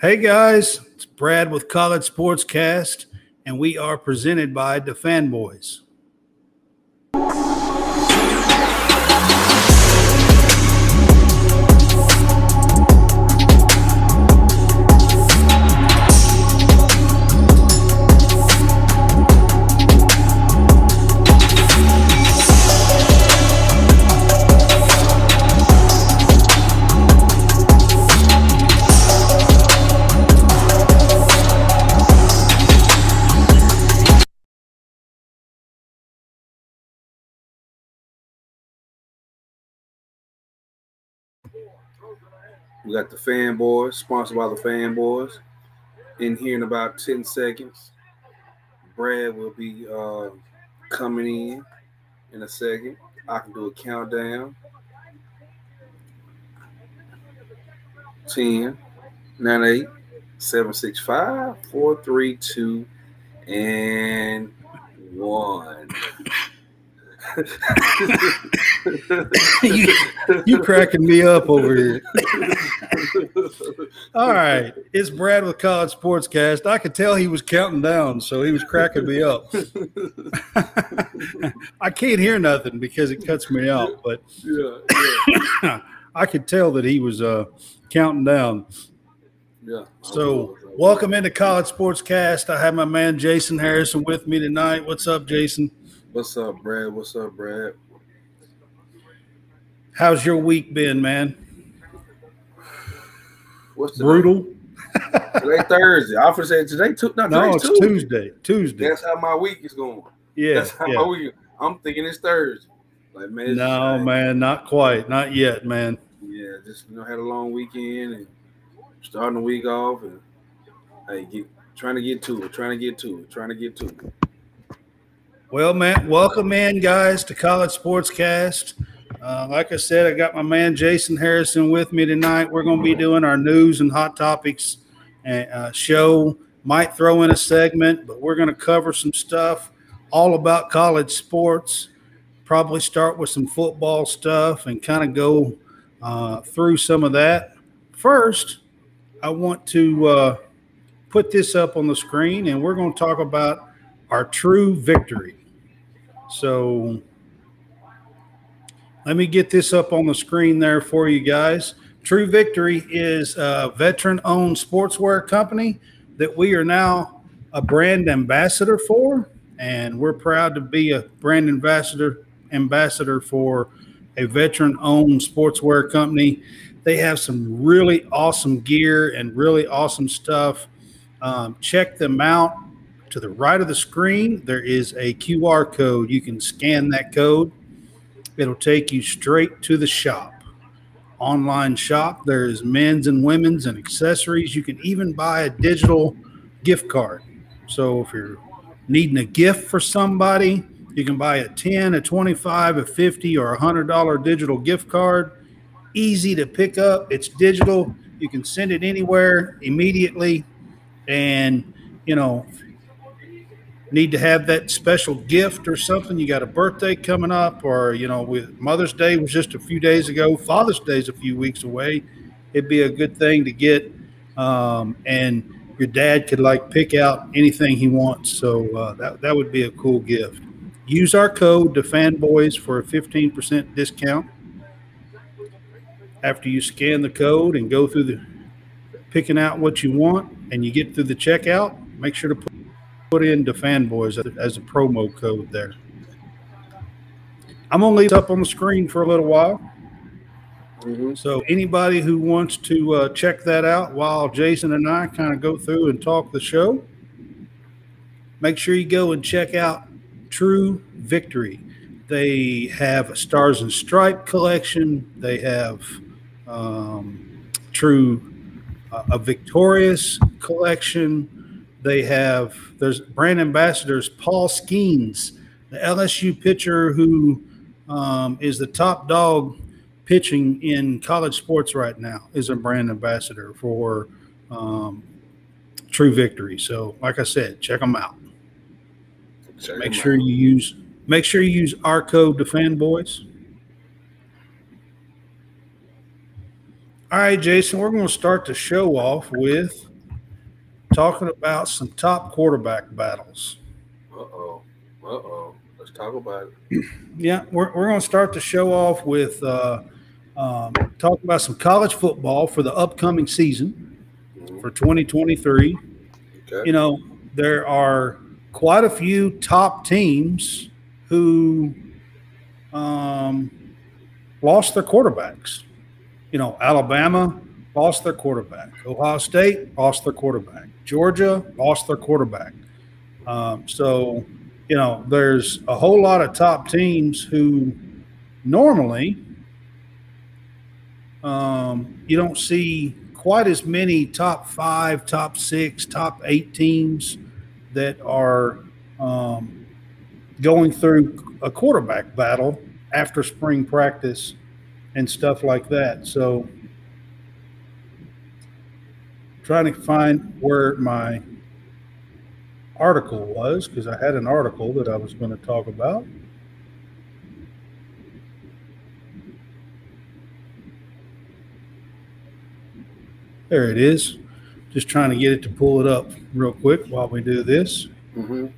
Hey guys, it's Brad with College Sportscast, and we are presented by the Fanboys. We got the fanboys, sponsored by the fanboys. In here in about 10 seconds. Brad will be uh, coming in in a second. I can do a countdown. 10, 9, 8, 7, 6, 5, 4, 3, 2, and 1. You, you cracking me up over here. All right, it's Brad with College Sportscast. I could tell he was counting down, so he was cracking me up. I can't hear nothing because it cuts me out, but yeah, yeah, I could tell that he was uh, counting down. yeah. So, welcome into College Sportscast. I have my man Jason Harrison with me tonight. What's up, Jason? What's up, Brad? What's up, Brad? How's your week been, man? What's the Brutal? Today Thursday. I was say today. Tu- no, No, it's Tuesday. Tuesday. Tuesday. That's how my week is going. Yeah. That's how yeah. my week. I'm thinking it's Thursday. Like man, No, like, man, not quite. Not yet, man. Yeah, just you know, had a long weekend and starting the week off and hey, get trying to get to it, trying to get to it, trying to get to it. Well, man, welcome in, guys, to College Sportscast. Uh, like I said, I got my man Jason Harrison with me tonight. We're going to be doing our news and hot topics uh, show. Might throw in a segment, but we're going to cover some stuff all about college sports. Probably start with some football stuff and kind of go uh, through some of that. First, I want to uh, put this up on the screen, and we're going to talk about our true victory. So let me get this up on the screen there for you guys. True Victory is a veteran owned sportswear company that we are now a brand ambassador for. And we're proud to be a brand ambassador ambassador for a veteran owned sportswear company. They have some really awesome gear and really awesome stuff. Um, check them out to the right of the screen, there is a QR code. You can scan that code, it'll take you straight to the shop. Online shop, there's men's and women's and accessories. You can even buy a digital gift card. So if you're needing a gift for somebody, you can buy a 10, a 25, a 50, or a $100 digital gift card. Easy to pick up. It's digital. You can send it anywhere immediately. And, you know, need to have that special gift or something, you got a birthday coming up, or you know, with Mother's Day was just a few days ago, Father's Day's a few weeks away. It'd be a good thing to get, um, and your dad could like pick out anything he wants. So uh, that that would be a cool gift. Use our code the fanboys for a fifteen percent discount. After you scan the code and go through the picking out what you want, and you get through the checkout, make sure to put put in the fanboys as a promo code there. I'm gonna leave it up on the screen for a little while. Mhm. So anybody who wants to uh, check that out while Jason and I kind of go through and talk the show, make sure you go and check out True Victory. They have a Stars and Stripe collection. They have um, True uh, a Victorious collection. They have there's brand ambassadors Paul Skenes, the LSU pitcher who um, is the top dog pitching in college sports right now, is a brand ambassador for um, True Victory. So, like I said, check them out. Check Make 'em sure out. you use make sure you use our code to fanboys. All right, Jason, we're going to start the show off with talking about some top quarterback battles. Uh oh. Uh oh. Let's talk about it. Yeah, we're, we're going to start the show off with uh, um, talking about some college football for the upcoming season Mhm. for 2023. Okay. You know, there are quite a few top teams who um, lost their quarterbacks. You know, Alabama lost their quarterback. Ohio State lost their quarterback. Georgia lost their quarterback. Um, so, you know, there's a whole lot of top teams who normally um, you don't see quite as many top five, top six, top eight teams that are um, going through a quarterback battle after spring practice and stuff like that. So, trying to find where my article was because I had an article that I was going to talk about. There it is. Just trying to get it to pull it up real quick while we do this. Mm-hmm.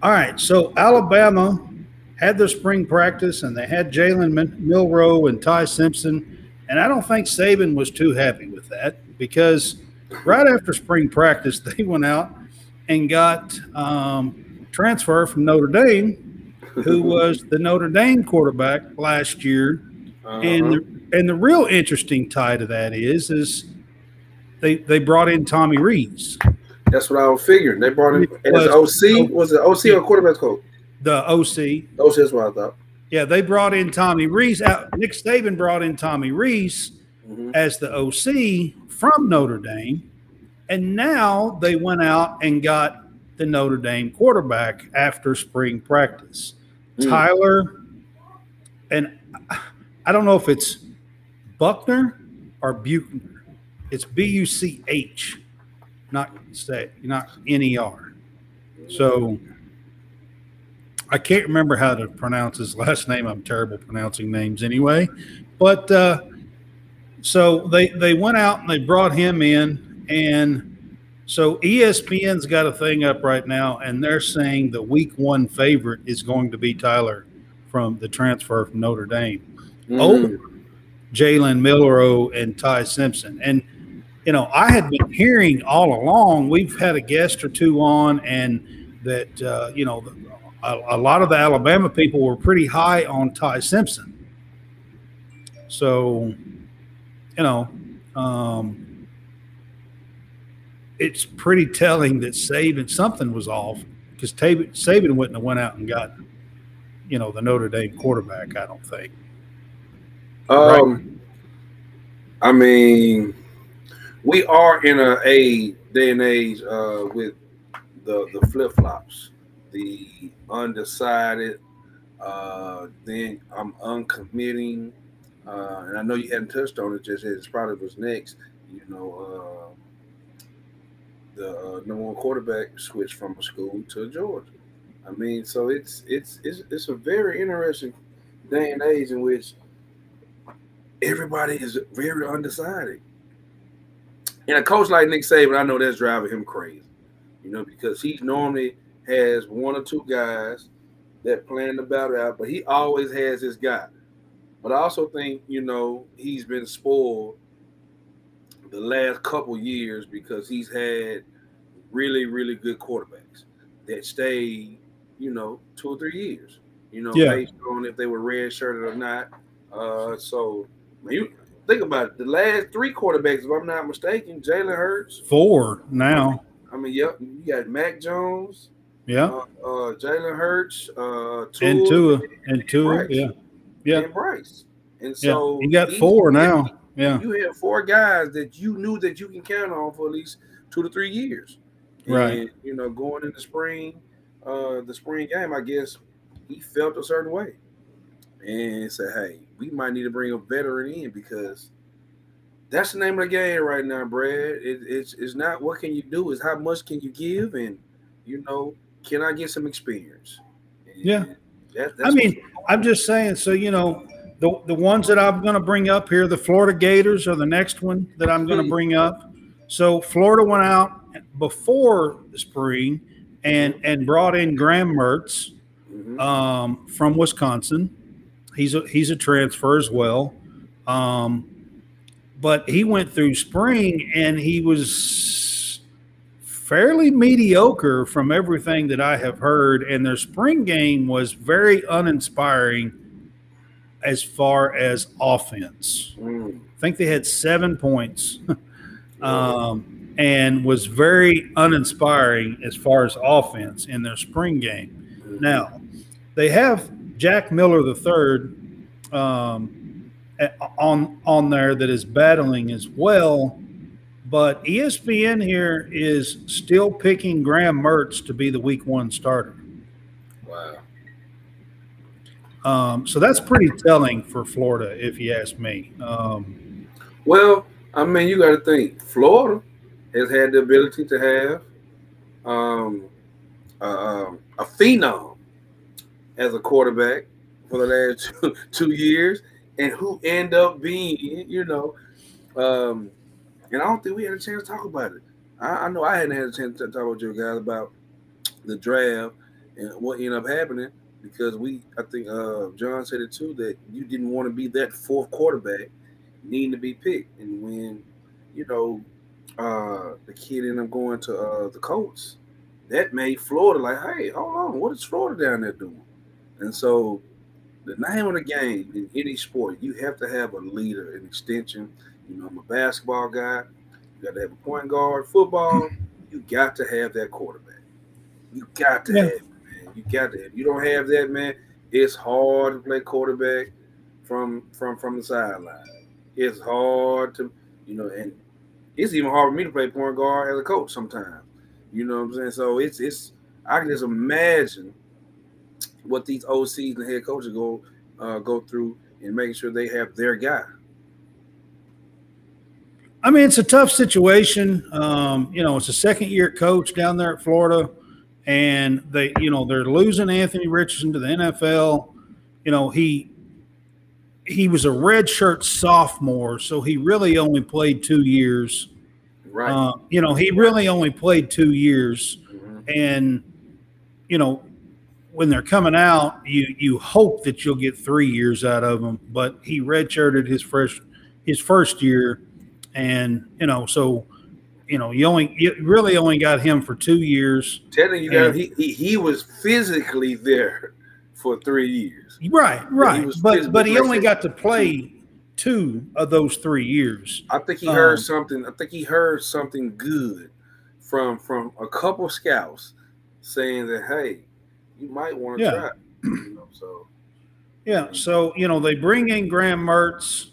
All right. So Alabama had their spring practice and they had Jalen Milroe and Ty Simpson. And I don't think Saban was too happy with that because right after spring practice, they went out and got um, transfer from Notre Dame, who was the Notre Dame quarterback last year. Uh-huh. And the, and the real interesting tie to that is is they they brought in Tommy Rees, That's what I was figuring. They brought in and Was- OC. Was it OC or quarterback coach? the OC. OC. is what I thought. Yeah, they brought in Tommy Rees. Nick Saban brought in Tommy Rees Mhm. as the OC from Notre Dame, and now they went out and got the Notre Dame quarterback after spring practice, Mm. Tyler. And I don't know if it's Buckner or Buchner. It's B U C H, not say not N E R. So I can't remember how to pronounce his last name. I'm terrible pronouncing names anyway. But uh, so they they went out and they brought him in, and so ESPN's got a thing up right now, and they're saying the Week One favorite is going to be Tyler from the transfer from Notre Dame Mhm. over Jalen Milroe and Ty Simpson. And, you know, I had been hearing all along, we've had a guest or two on, and that, uh, you know, a, a lot of the Alabama people were pretty high on Ty Simpson. So, you know, um, it's pretty telling that Saban, something was off because Saban wouldn't have went out and got, you know, the Notre Dame quarterback, I don't think. Um, I mean, we are in a, a day and age uh, with the the flip flops, the undecided. Uh, then I'm uncommitting, uh, and I know you hadn't touched on it. Just as probably was next. You know, uh, the uh, number one quarterback switched from a school to Georgia. I mean, so it's it's it's it's a very interesting day and age in which everybody is very undecided. And a coach like Nick Saban, I know that's driving him crazy, you know, because he normally has one or two guys that plan the battle out, but he always has his guy. But I also think, you know, he's been spoiled the last couple years because he's had really, really good quarterbacks that stayed, you know, two or three years, you know, Yeah. based on if they were red shirted or not. Uh, so you think about it. The last three quarterbacks, if I'm not mistaken, Jalen Hurts. Four now. I mean, yep, you got Mac Jones, Yeah. uh, uh, Jalen Hurts, uh, and Tua. And Tua. Bryce. Yeah. Yeah. and Bryce. And Yeah. so You got four now. Yeah. You have four guys that you knew that you can count on for at least two to three years. And, Right. You know, going into spring, uh, the spring game, I guess he felt a certain way, and said, "Hey, we might need to bring a veteran in because that's the name of the game right now, Brad. It, it's it's not what can you do, is how much can you give, and you know, can I get some experience? And Yeah. That- I mean, I'm just saying. So you know, the the ones that I'm going to bring up here, the Florida Gators are the next one that I'm going to bring up. So Florida went out before the spring and and brought in Graham Mertz Mhm. um, from Wisconsin. He's a he's a transfer as well. Um, but he went through spring and he was fairly mediocre from everything that I have heard. And their spring game was very uninspiring as far as offense. Mm. I think they had seven points um, and was very uninspiring as far as offense in their spring game. Now, they have Jack Miller the third um, on on there that is battling as well, but ESPN here is still picking Graham Mertz to be the Week One starter. Wow. Um, so that's pretty telling for Florida, if you ask me. Um, Well, I mean, you got to think. Florida has had the ability to have um, uh, a phenom as a quarterback for the last two, two years, and who end up being, you know, um, and I don't think we had a chance to talk about it. I, I know I hadn't had a chance to talk with you guys about the draft and what ended up happening because we, I think uh, John said it too that you didn't want to be that fourth quarterback needing to be picked. And when, you know, uh, the kid ended up going to uh, the Colts, that made Florida like, hey, hold on, what is Florida down there doing? And so the name of the game in any sport, you have to have a leader, an extension. You know, I'm a basketball guy. You got to have a point guard. Football, you got to have that quarterback. You got to Yeah. have it, man. You got to have. You don't have that, man. It's hard to play quarterback from from from the sideline. It's hard to, you know, and it's even hard for me to play point guard as a coach sometimes. You know what I'm saying? So it's it's I can just imagine what these OCs and head coaches go uh, go through and making sure they have their guy. I mean, it's a tough situation. Um, you know, it's a second year coach down there at Florida, and they, you know, they're losing Anthony Richardson to the NFL. You know, he he was a redshirt sophomore, so he really only played two years. Right. Uh, you know, he really only played two years, Mhm. and you know, when they're coming out, you you hope that you'll get three years out of him. But he redshirted his first his first year, and you know, so you know, you only you really only got him for two years. Telling you And- he, he he was physically there for three years. Right, right. was But but he only got to play two of those three years. I think he heard Um, something. I think he heard something good from from a couple scouts saying that hey, you might want to Yeah. try. You know, so Yeah. So, you know, they bring in Graham Mertz.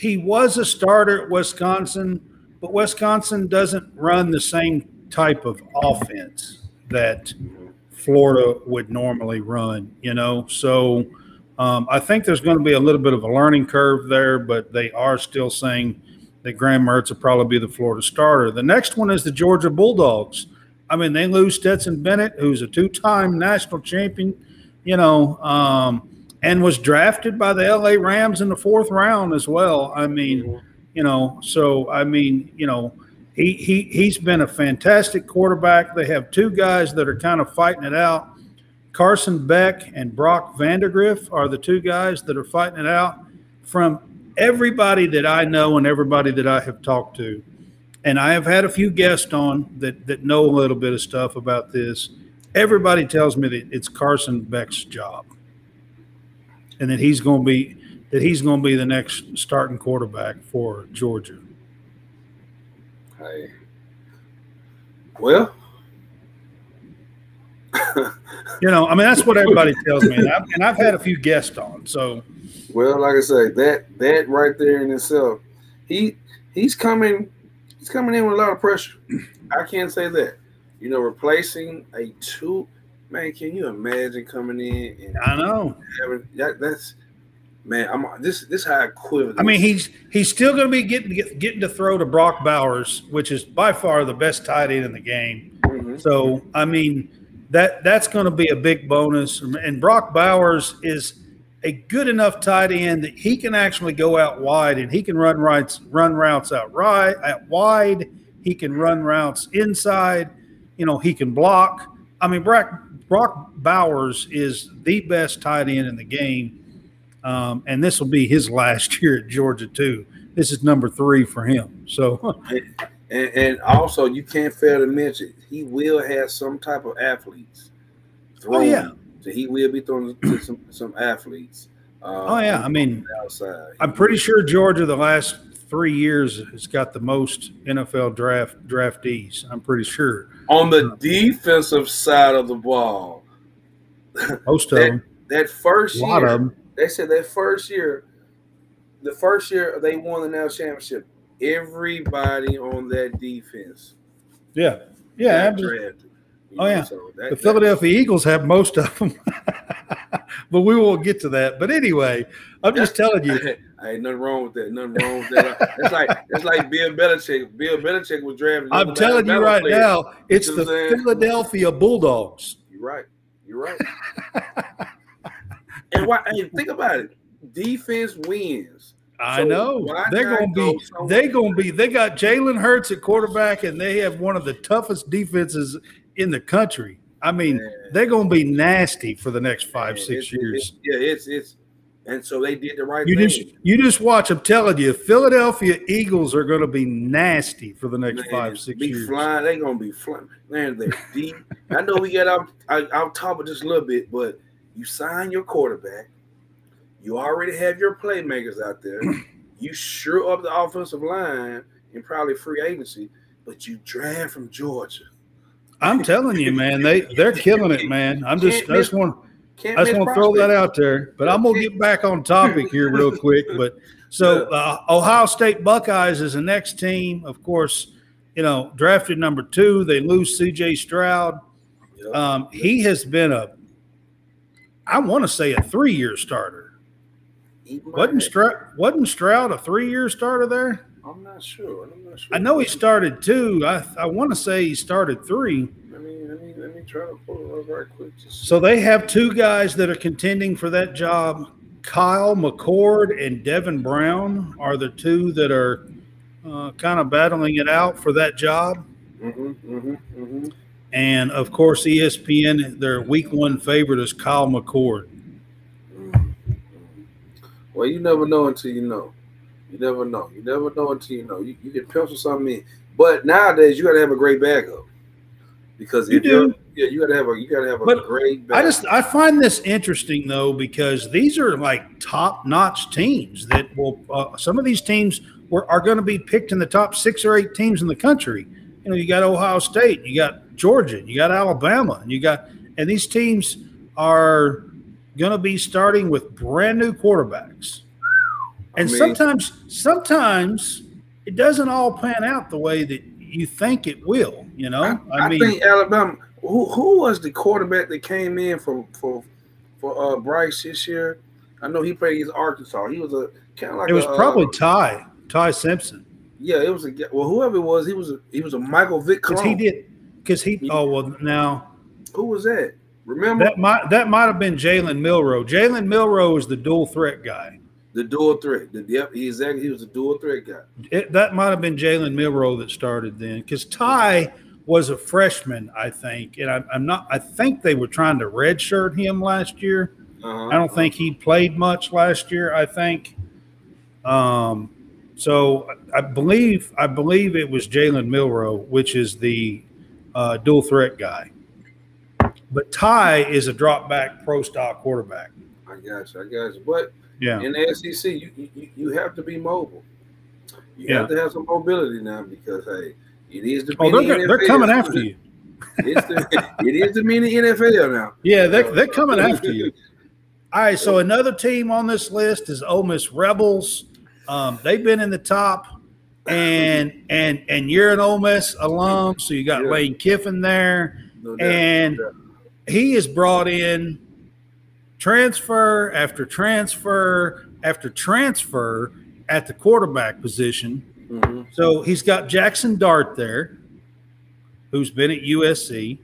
He was a starter at Wisconsin, but Wisconsin doesn't run the same type of offense that Florida would normally run, you know. So um, I think there's going to be a little bit of a learning curve there, but they are still saying that Graham Mertz will probably be the Florida starter. The next one is the Georgia Bulldogs. I mean, they lose Stetson Bennett, who's a two-time national champion, you know, um, and was drafted by the LA Rams in the fourth round as well. I mean, you know, so I mean, you know, he he he's been a fantastic quarterback. They have two guys that are kind of fighting it out. Carson Beck and Brock Vandergriff are the two guys that are fighting it out. From everybody that I know and everybody that I have talked to, and I have had a few guests on that that know a little bit of stuff about this. Everybody tells me that it's Carson Beck's job, and that he's going to be that he's going to be the next starting quarterback for Georgia. hey, well, You know, I mean that's what everybody tells me, and I've, and I've had a few guests on. So well, like I say, that that right there in itself, he he's coming he's coming in with a lot of pressure. I can't say that. You know, replacing a two man. Can you imagine coming in and I know. having that? That's man. I'm this this how I quiver. I mean, he's he's still going to be getting get, getting to throw to Brock Bowers, which is by far the best tight end in the game. Mhm. So I mean that that's going to be a big bonus. And Brock Bowers is a good enough tight end that he can actually go out wide and he can run rights, run routes out right, out wide. He can run routes inside. You know, he can block. I mean, Brock, Brock Bowers is the best tight end in the game, um, and this will be his last year at Georgia too. This is number three for him. So, and, and also you can't fail to mention he will have some type of athletes. Oh yeah, so he will be throwing to some some athletes. Uh, oh yeah, I mean, outside. I'm pretty sure Georgia the last three years has got the most NFL draft draftees. I'm pretty sure. On the defensive side of the ball, most of that, them. That first year, they said that first year, the first year they won the national championship. Everybody on that defense, yeah, yeah, drafted. Oh yeah, so that, the Philadelphia Eagles have most of them, but we won't get to that. But anyway, I'm just telling you. I ain't nothing wrong with that. Nothing wrong with that. It's like it's like Bill Belichick. Bill Belichick was drafted. I'm telling you right players. now, it's you know the Philadelphia Bulldogs. You're right. You're right. and why? Hey, think about it. Defense wins. I so know they're going to be. They're going to be. They got Jalen Hurts at quarterback, and they have one of the toughest defenses in the country. I mean, Man. they're going to be nasty for the next five, Man, six it's, years. It's, yeah, it's it's, and so they did the right you thing. Just, you just watch. I'm telling you, Philadelphia Eagles are going to be nasty for the next Man, five, six be years. Flying, they're going to be flying. Man, they're deep. I know we got out. I, I'll talk about this a little bit, but you sign your quarterback. You already have your playmakers out there. you sure up the offensive line and probably free agency, but you draft from Georgia. I'm telling you, man, they they're killing it, man. I'm just I just want I just want to throw that out there, but I'm gonna get back on topic here real quick. But so uh, Ohio State Buckeyes is the next team, of course. You know, drafted number two. They lose C.J. Stroud. Um, he has been a, I want to say a three-year starter. Wasn't Stroud, wasn't Stroud a three-year starter there? I'm not sure. I'm not sure. I know he started two. I I want to say he started three. Let me let me let me try to pull it up right quick. So they have two guys that are contending for that job. Kyle McCord and Devin Brown are the two that are uh, kind of battling it out for that job. Mm-hmm, mm-hmm, mm-hmm. And of course, ESPN, their week one favorite is Kyle McCord. Mm-hmm. Well, you never know until you know. You never know. You never know until you know. You, you can pencil something in. But nowadays you gotta have a great backup. Because you do. Yeah, you gotta have a you gotta have a but great backup. I just I find this interesting though, because these are like top-notch teams that will uh, some of these teams were, are going to be picked in the top six or eight teams in the country. You know, you got Ohio State, you got Georgia, you got Alabama, and you got and these teams are going to be starting with brand new quarterbacks. And I mean, sometimes, sometimes it doesn't all pan out the way that you think it will. You know, I, I, I mean, think Alabama. Who, who was the quarterback that came in for for for uh, Bryce this year? I know he played against Arkansas. He was a kind of like it was a, probably uh, Ty Ty Simpson. Yeah, it was a well, whoever it was, he was a he was a Michael Vick. Because he did because he oh well now who was that? Remember that might that might have been Jalen Milroe. Jalen Milroe is the dual threat guy. The dual threat. The, yep, he exactly. He was a dual threat guy. It, that might have been Jalen Milroe that started then, because Ty was a freshman, I think, and I, am not. I think they were trying to redshirt him last year. Uh-huh. I don't think he played much last year. I think. Um, so I believe I believe it was Jalen Milroe, which is the uh, dual threat guy. But Ty is a drop back pro style quarterback. I got you. I got you. But yeah. In the SEC, you, you, you have to be mobile. You yeah. have to have some mobility now because hey, it is the oh they're, they're coming after you. It's the, it is the mini NFL now. Yeah, they're, they're coming after you. All right, so another team on this list is Ole Miss Rebels. Um, they've been in the top, and and and you're an Ole Miss alum, so you got yeah. Lane Kiffin there, no and no he is brought in transfer after transfer after transfer at the quarterback position. Mm-hmm. So he's got Jackson Dart there, who's been at USC.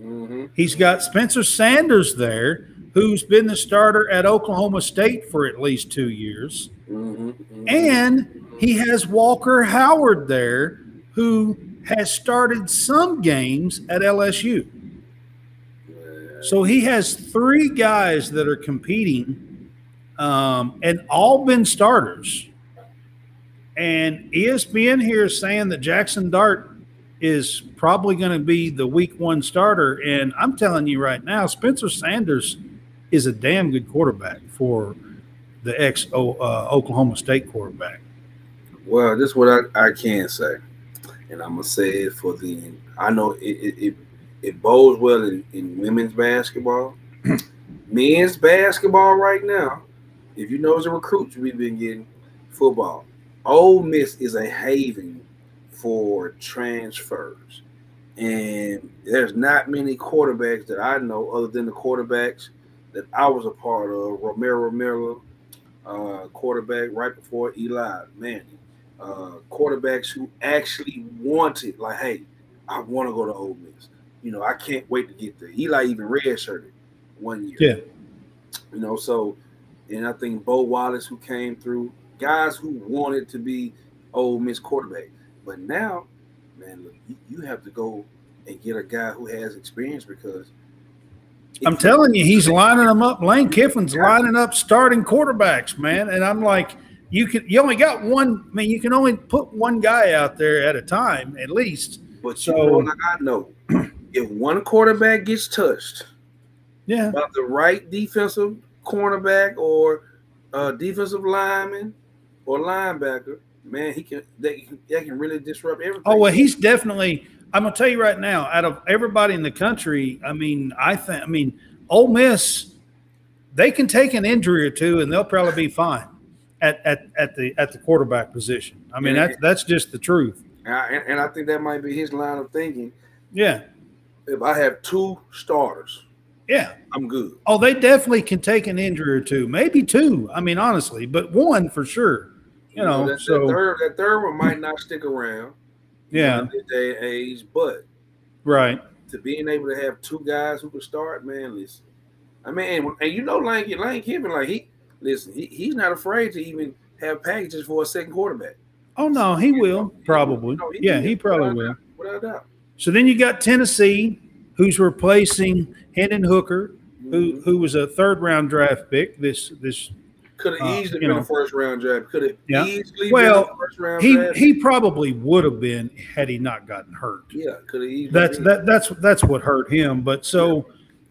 Mm-hmm. He's got Spencer Sanders there, who's been the starter at Oklahoma State for at least two years. Mm-hmm. And he has Walker Howard there, who has started some games at LSU. So he has three guys that are competing um, and all been starters. And ESPN here is saying that Jackson Dart is probably going to be the week one starter. And I'm telling you right now, Spencer Sanders is a damn good quarterback for the ex uh, Oklahoma State quarterback. Well, this is what I, I can say. And I'm going to say it for the, I know it, it, it, it bodes well in, in women's basketball. Men's basketball right now, if you know the recruits we've been getting, football. Ole Miss is a haven for transfers. And there's not many quarterbacks that I know other than the quarterbacks that I was a part of. Romaro Miller, uh, quarterback right before Eli Manning. Uh, quarterbacks who actually wanted, like, hey, I want to go to Ole Miss. You know, I can't wait to get there. Eli even redshirted one year. Yeah. You know, so, and I think Bo Wallace, who came through, guys who wanted to be Ole Miss quarterback. But now, man, look, you, you have to go and get a guy who has experience because I'm telling you, he's lining them up. Lane Kiffin's lining up starting quarterbacks, man. And I'm like, you can you only got one. I mean, you can only put one guy out there at a time, at least. But so, you know, like I know, if one quarterback gets touched, yeah, by the right defensive cornerback or uh, defensive lineman or linebacker, man, he can they, they can really disrupt everything. Oh well, he's definitely. I'm gonna tell you right now, out of everybody in the country, I mean, I think, I mean, Ole Miss, they can take an injury or two and they'll probably be fine at at, at the at the quarterback position. I mean, that's that's just the truth. And I, and I think that might be his line of thinking. Yeah. If I have two starters, yeah, I'm good. Oh, they definitely can take an injury or two, maybe two. I mean, honestly, but one for sure. You, you know, know that, so that third, that third one might not stick around. Yeah, and age, but right to being able to have two guys who can start, man. Listen, I mean, and, and you know, Lane Lane Kiffin, like he listen, he, he's not afraid to even have packages for a second quarterback. Oh no, he will probably. he yeah, he probably will. Doubt, without doubt. So then you got Tennessee, who's replacing Hendon Hooker, who who was a third round draft pick this this could have uh, easily been know, a first round draft. Could have yeah. easily well, first round he, draft. He probably would have been had he not gotten hurt. Yeah, could have easily. That's been. that that's that's what hurt him. But so yeah.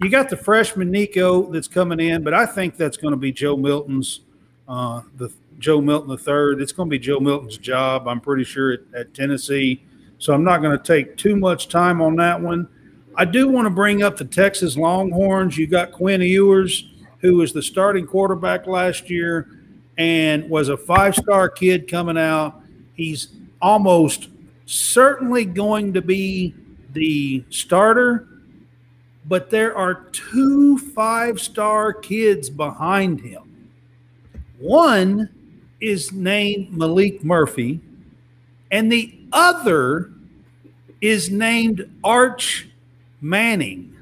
you got the freshman Nico that's coming in, but I think that's going to be Joe Milton's uh, the Joe Milton the third. It's going to be Joe Milton's job. I'm pretty sure at, at Tennessee. So I'm not going to take too much time on that one. I do want to bring up the Texas Longhorns. You got Quinn Ewers who was the starting quarterback last year and was a five star kid coming out. He's almost certainly going to be the starter, but there are two five star kids behind him. One is named Malik Murphy, and the other is named Arch Manning.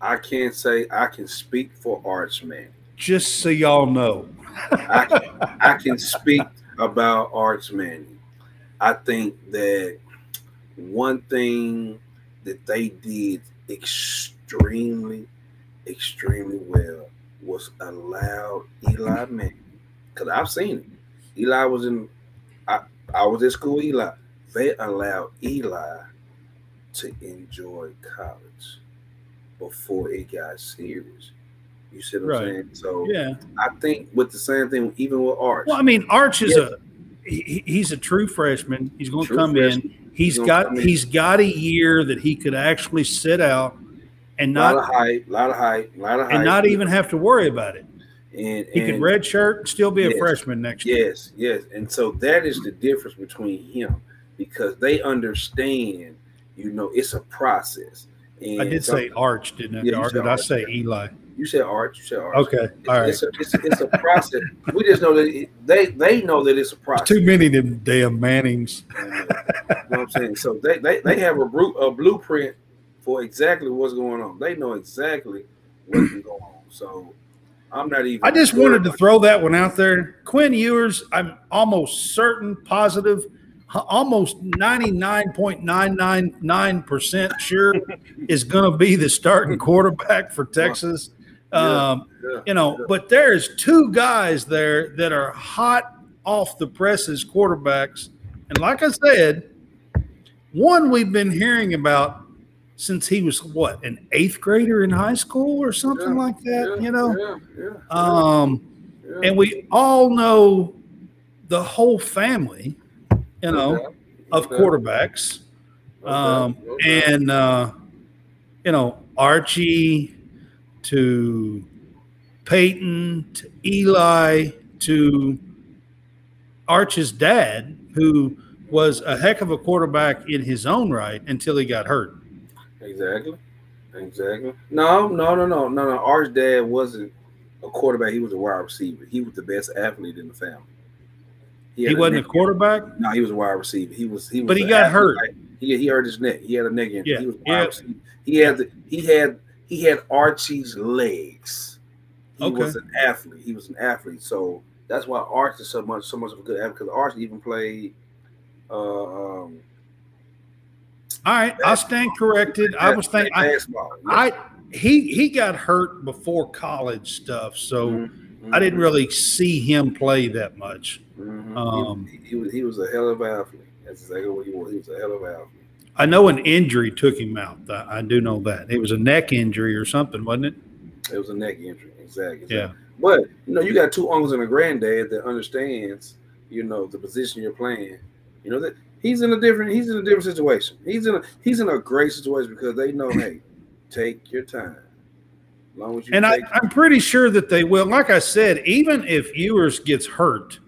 I can't say I can speak for Arch Manning. Just so y'all know, I, can, I can speak about Arch Manning. I think that one thing that they did extremely, extremely well was allow Eli Manning. Because I've seen it. Eli was in, I, I was at school, Eli. They allowed Eli to enjoy college before it got serious. You see what right. I'm saying? So yeah, I think with the same thing, even with Arch. Well, I mean, Arch is yeah. a he, he's a true freshman. He's going to come freshman. in. He's, he's got he's got a year that he could actually sit out and not a lot of height, a lot of height, a lot of height, and not even have to worry about it. And he and, could red shirt and still be yes, a freshman next year. Yes, yes, and so that is the difference between him because they understand, you know, it's a process. And I did say Arch, didn't I? Yeah, or did Arch, I say Eli? You said Arch. You said Arch. Okay, it's, all right. It's a, it's, it's a process. we just know that it, they they know that it's a process. Too many of them damn Mannings. you know what I'm saying? So they they, they have a, a blueprint for exactly what's going on. They know exactly what can go on. So I'm not even. I just wanted to throw that one out there. Quinn Ewers, I'm almost certain, positive, almost 99.999% sure is going to be the starting quarterback for Texas. Um, yeah, you know, yeah. but there's two guys there that are hot off the presses quarterbacks. And like I said, one we've been hearing about since he was what, an eighth grader in high school or something like that, you know? Um, and we all know the whole family, you know, doubt, of doubt, quarterbacks. doubt, Um, and uh, you know, Archie to Peyton to Eli to Arch's dad, who was a heck of a quarterback in his own right until he got hurt. Exactly. Exactly. No, no, no, no, no, no. Arch's dad wasn't a quarterback. He was a wide receiver. He was the best athlete in the family. He had wasn't a quarterback. No, he was a wide receiver. He was. He was. But he got athlete. hurt. He he hurt his neck. He had a neck injury. Yeah, He was wide yeah. receiver. He had the, he had he had Archie's legs. He Okay. was an athlete. He was an athlete. So that's why Archie is so much so much of a good athlete. Because Archie even played. Uh, um, All right, I'll stand corrected. I was thinking I, basketball. I he he got hurt before college stuff, so I didn't mhm. really see him play that much. Mhm. Um, he, he was he was a hell of an athlete. That's exactly what he was. He was a hell of an athlete. I know an injury took him out. I, I do know that it was a neck injury or something, wasn't it? It was a neck injury. Exactly. Yeah. But you know, you got two uncles and a granddad that understands, you know, the position you're playing. You know that he's in a different he's in a different situation. He's in a he's in a great situation because they know, hey, take your time. As long as you And I, I'm pretty sure that they will. Like I said, even if Ewers gets hurt,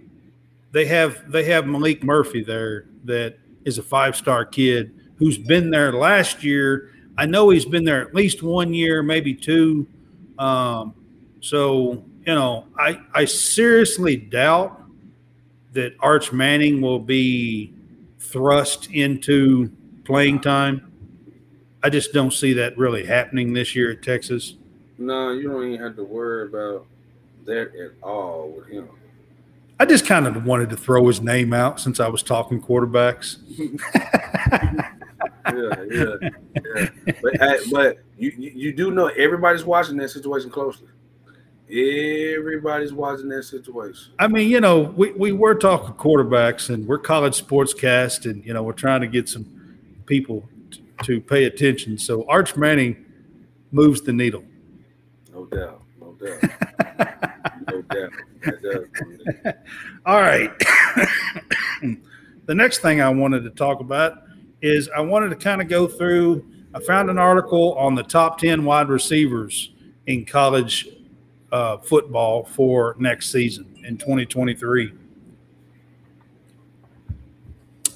they have they have Malik Murphy there that is a five star kid who's been there last year. I know he's been there at least one year, maybe two. Um, so you know, I I seriously doubt that Arch Manning will be thrust into playing time. I just don't see that really happening this year at Texas. No, you don't even have to worry about that at all with him. I just kind of wanted to throw his name out since I was talking quarterbacks. yeah, yeah, yeah. But but you, you do know everybody's watching that situation closely. Everybody's watching that situation. I mean, you know, we, we were talking quarterbacks and we're college sportscast and, you know, we're trying to get some people t- to pay attention. So Arch Manning moves the needle. No doubt, no doubt, no doubt. That. All right. the next thing I wanted to talk about is I wanted to kind of go through. I found an article on the top 10 wide receivers in college uh, football for next season in 2023.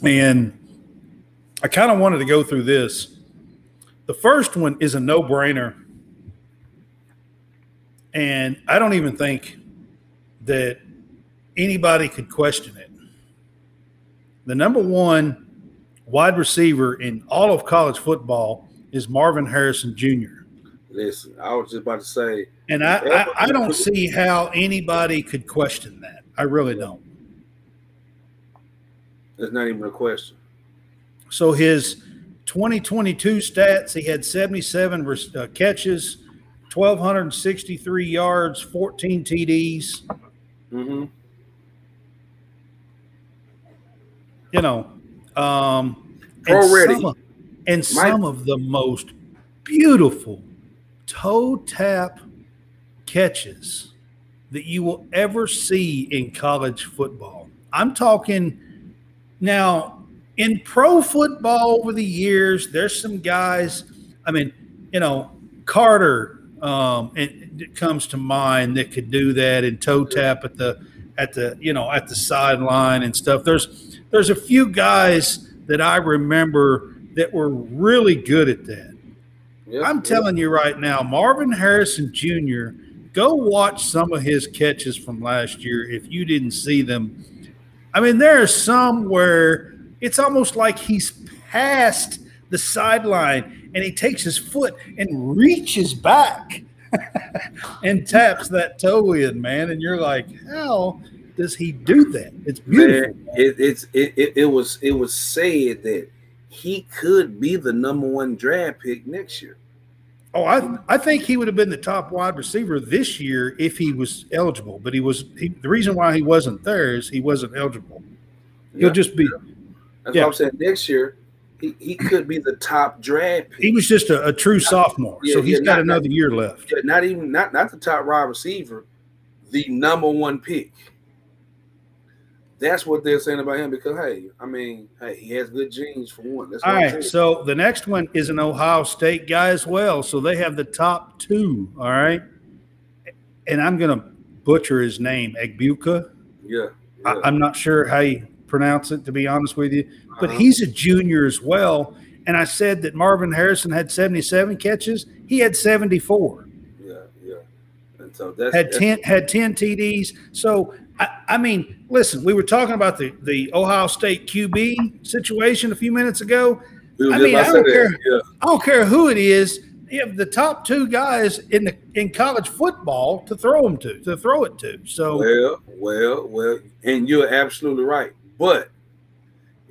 And I kind of wanted to go through this. The first one is a no brainer. And I don't even think that anybody could question it. The number one wide receiver in all of college football is Marvin Harrison Jr. Listen, I was just about to say, And I, I, I don't see how anybody could question that. I really don't. That's not even a question. So his 2022 stats, he had 77 uh, catches, 1,263 yards, 14 TDs. Mm-hmm. you know, um, and ready. some of- and some of the most beautiful toe tap catches that you will ever see in college football. I'm talking now in pro football over the years. There's some guys. I mean, you know, Carter. Um, it, it comes to mind that could do that and toe tap at the at the you know at the sideline and stuff. There's there's a few guys that I remember that were really good at that. Yep, I'm yep. telling you right now, Marvin Harrison Jr. Go watch some of his catches from last year if you didn't see them. I mean, there are some where it's almost like he's past the sideline and he takes his foot and reaches back. and taps that toe in, man. And you're like, how does he do that? It's beautiful. Man, it, it's it, it, it was it was said that he could be the number one draft pick next year. Oh, I I think he would have been the top wide receiver this year if he was eligible. But he was he, the reason why he wasn't there is he wasn't eligible. He'll Yeah. just be. That's Yeah. what I'm saying. Next year, he, he could be the top draft pick. He was just a, a true sophomore, so Yeah, he's yeah, got not- another year left. Yeah, not even not not the top wide receiver, the number one pick. That's what they're saying about him because hey, I mean, hey, he has good genes for one. That's All right, so the next one is an Ohio State guy as well. So they have the top two. All right, and I'm gonna butcher his name, Egbuka. yeah, I, yeah. I'm not sure how you pronounce it, to be honest with you, but Uh-huh. he's a junior as well. And I said that Marvin Harrison had 77 catches. He had 74. yeah, yeah. And so that's Had that's- 10 had 10 TDs. So I, I mean, listen, we were talking about the the Ohio State QB situation a few minutes ago. I mean, I don't care. Yeah, I don't care who it is. You have the top two guys in the in college football to throw them to, to throw it to. So Well, well, well, and you're absolutely right. But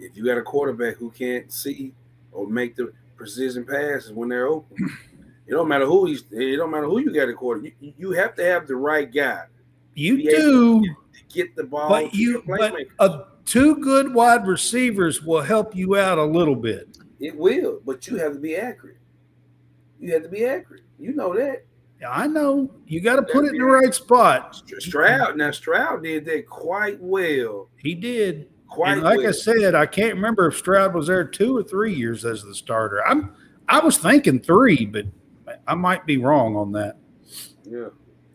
if you got a quarterback who can't see or make the precision passes when they're open, it don't matter who he's. It don't matter who you got a quarter. You, you have to have the right guy you do. to get the ball. But you, but uh, two good wide receivers will help you out a little bit. it will, but you have to be accurate. You have to be accurate. You know that. I know you got to put it in the right spot. Stroud now Stroud did that quite well. He did. Quite And like well. I said, I can't remember if Stroud was there two or three years as the starter. I'm, I was thinking three, but I might be wrong on that. yeah,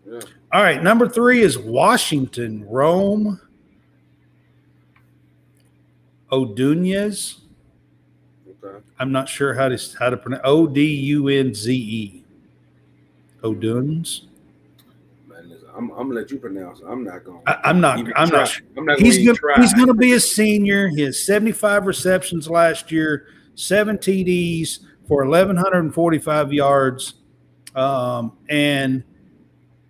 yeah. All right, number three is Washington Rome Odunze. Okay. I'm not sure how to how to pronounce O D U N Z E. Oduns. I'm, I'm gonna let you pronounce it. I'm not gonna. I, I'm not. I'm try. not. Sure. I'm not He's gonna. he's gonna be a senior. He has 75 receptions last year, seven TDs for 1,145 yards, um, and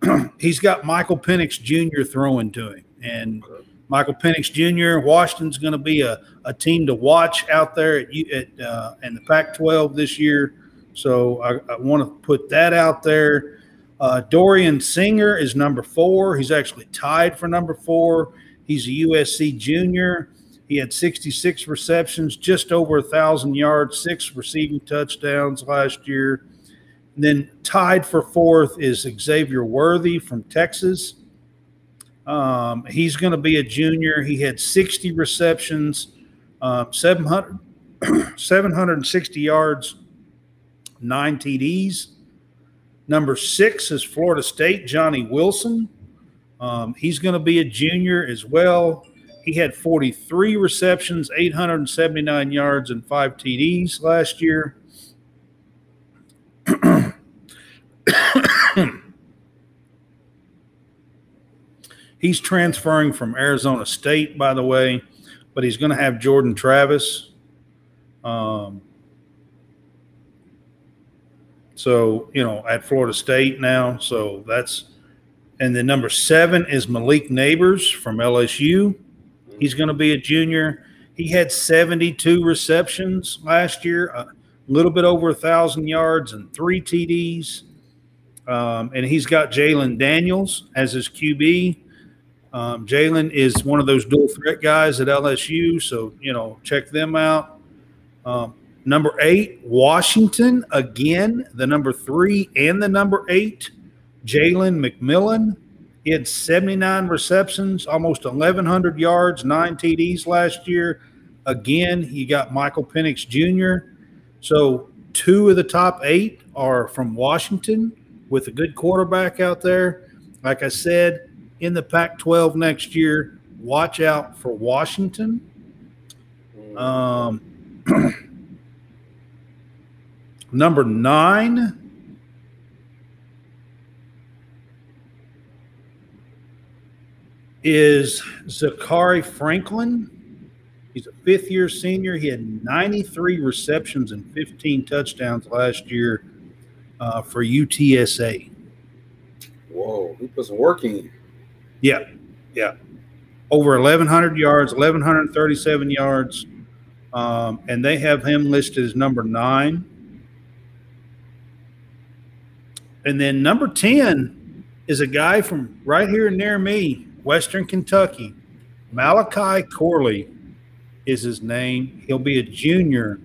he's got Michael Penix Jr. throwing to him. And Michael Penix Jr. Washington's going to be a, a team to watch out there at, at uh, in the Pac-12 this year. So I, I want to put that out there. Uh, Dorian Singer is number four. He's actually tied for number four. He's a USC junior. He had 66 receptions, just over a thousand yards, six receiving touchdowns last year. And then tied for fourth is Xavier Worthy from Texas. Um, he's going to be a junior. He had 60 receptions, um, 700, 760 yards, nine TDs. Number six is Florida State, Johnny Wilson. Um, he's going to be a junior as well. He had 43 receptions, 879 yards, and five TDs last year. he's transferring from Arizona State, by the way, but he's going to have Jordan Travis. Um, so, you know, at Florida State now. So that's, and then number seven is Malik Nabers from LSU. He's going to be a junior. He had 72 receptions last year, a little bit over a thousand yards and three TDs. Um, and he's got Jalen Daniels as his QB. Um, Jalen is one of those dual threat guys at LSU, so you know check them out. Um, number eight, Washington again, the number three and the number eight, Jalen McMillan. He had 79 receptions, almost 1,100 yards, nine TDs last year. Again, you got Michael Penix Jr. So two of the top eight are from Washington with a good quarterback out there. Like I said, in the Pac 12 next year, watch out for Washington. Um, number nine. Is Zakhari Franklin. He's a fifth year senior. He had 93 receptions and 15 touchdowns last year uh, for UTSA. Whoa, he put some work in. Yeah, yeah. Over 1,100 yards, 1,137 yards. Um, and they have him listed as number nine. And then number 10 is a guy from right here near me, Western Kentucky. Malachi Corley is his name. He'll be a junior.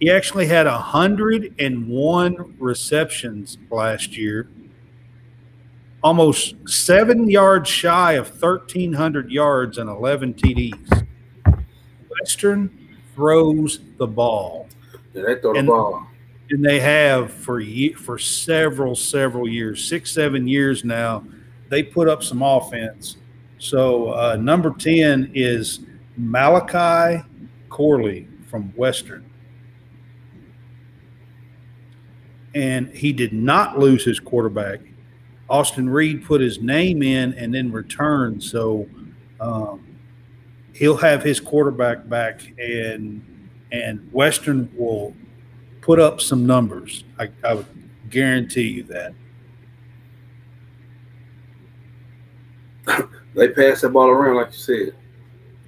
He actually had 101 receptions last year, almost seven yards shy of 1,300 yards and 11 TDs. Western throws the ball. Yeah, they throw the And- ball. And they have for for several several years, six seven years now. They put up some offense. So uh, number ten is Malachi Corley from Western, and he did not lose his quarterback. Austin Reed put his name in and then returned, so um, he'll have his quarterback back, and and Western will put up some numbers. I, I would guarantee you that. They pass the ball around like you said.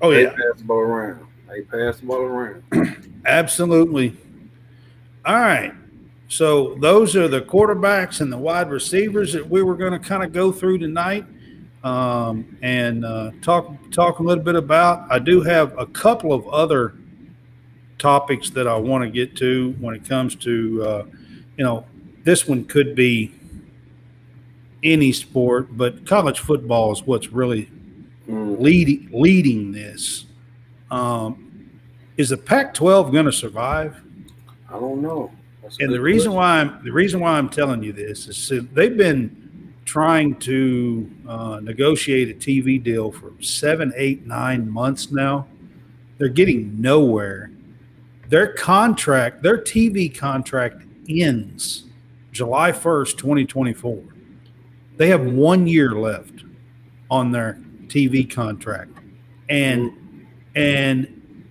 Oh yeah. they yeah, pass the ball around. They pass the ball around. absolutely. All right. So those are the quarterbacks and the wide receivers that we were going to kind of go through tonight, um, and uh, talk talk a little bit about. I do have a couple of other topics that I want to get to when it comes to, uh, you know, this one could be any sport, but college football is what's really leading leading this. Um, is the Pac-12 going to survive? I don't know. That's And the reason question. why I'm the reason why I'm telling you this is they've been trying to uh, negotiate a TV deal for seven, eight, nine months now. They're getting nowhere. Their contract, their TV contract ends July 1st, 2024. They have one year left on their TV contract. And and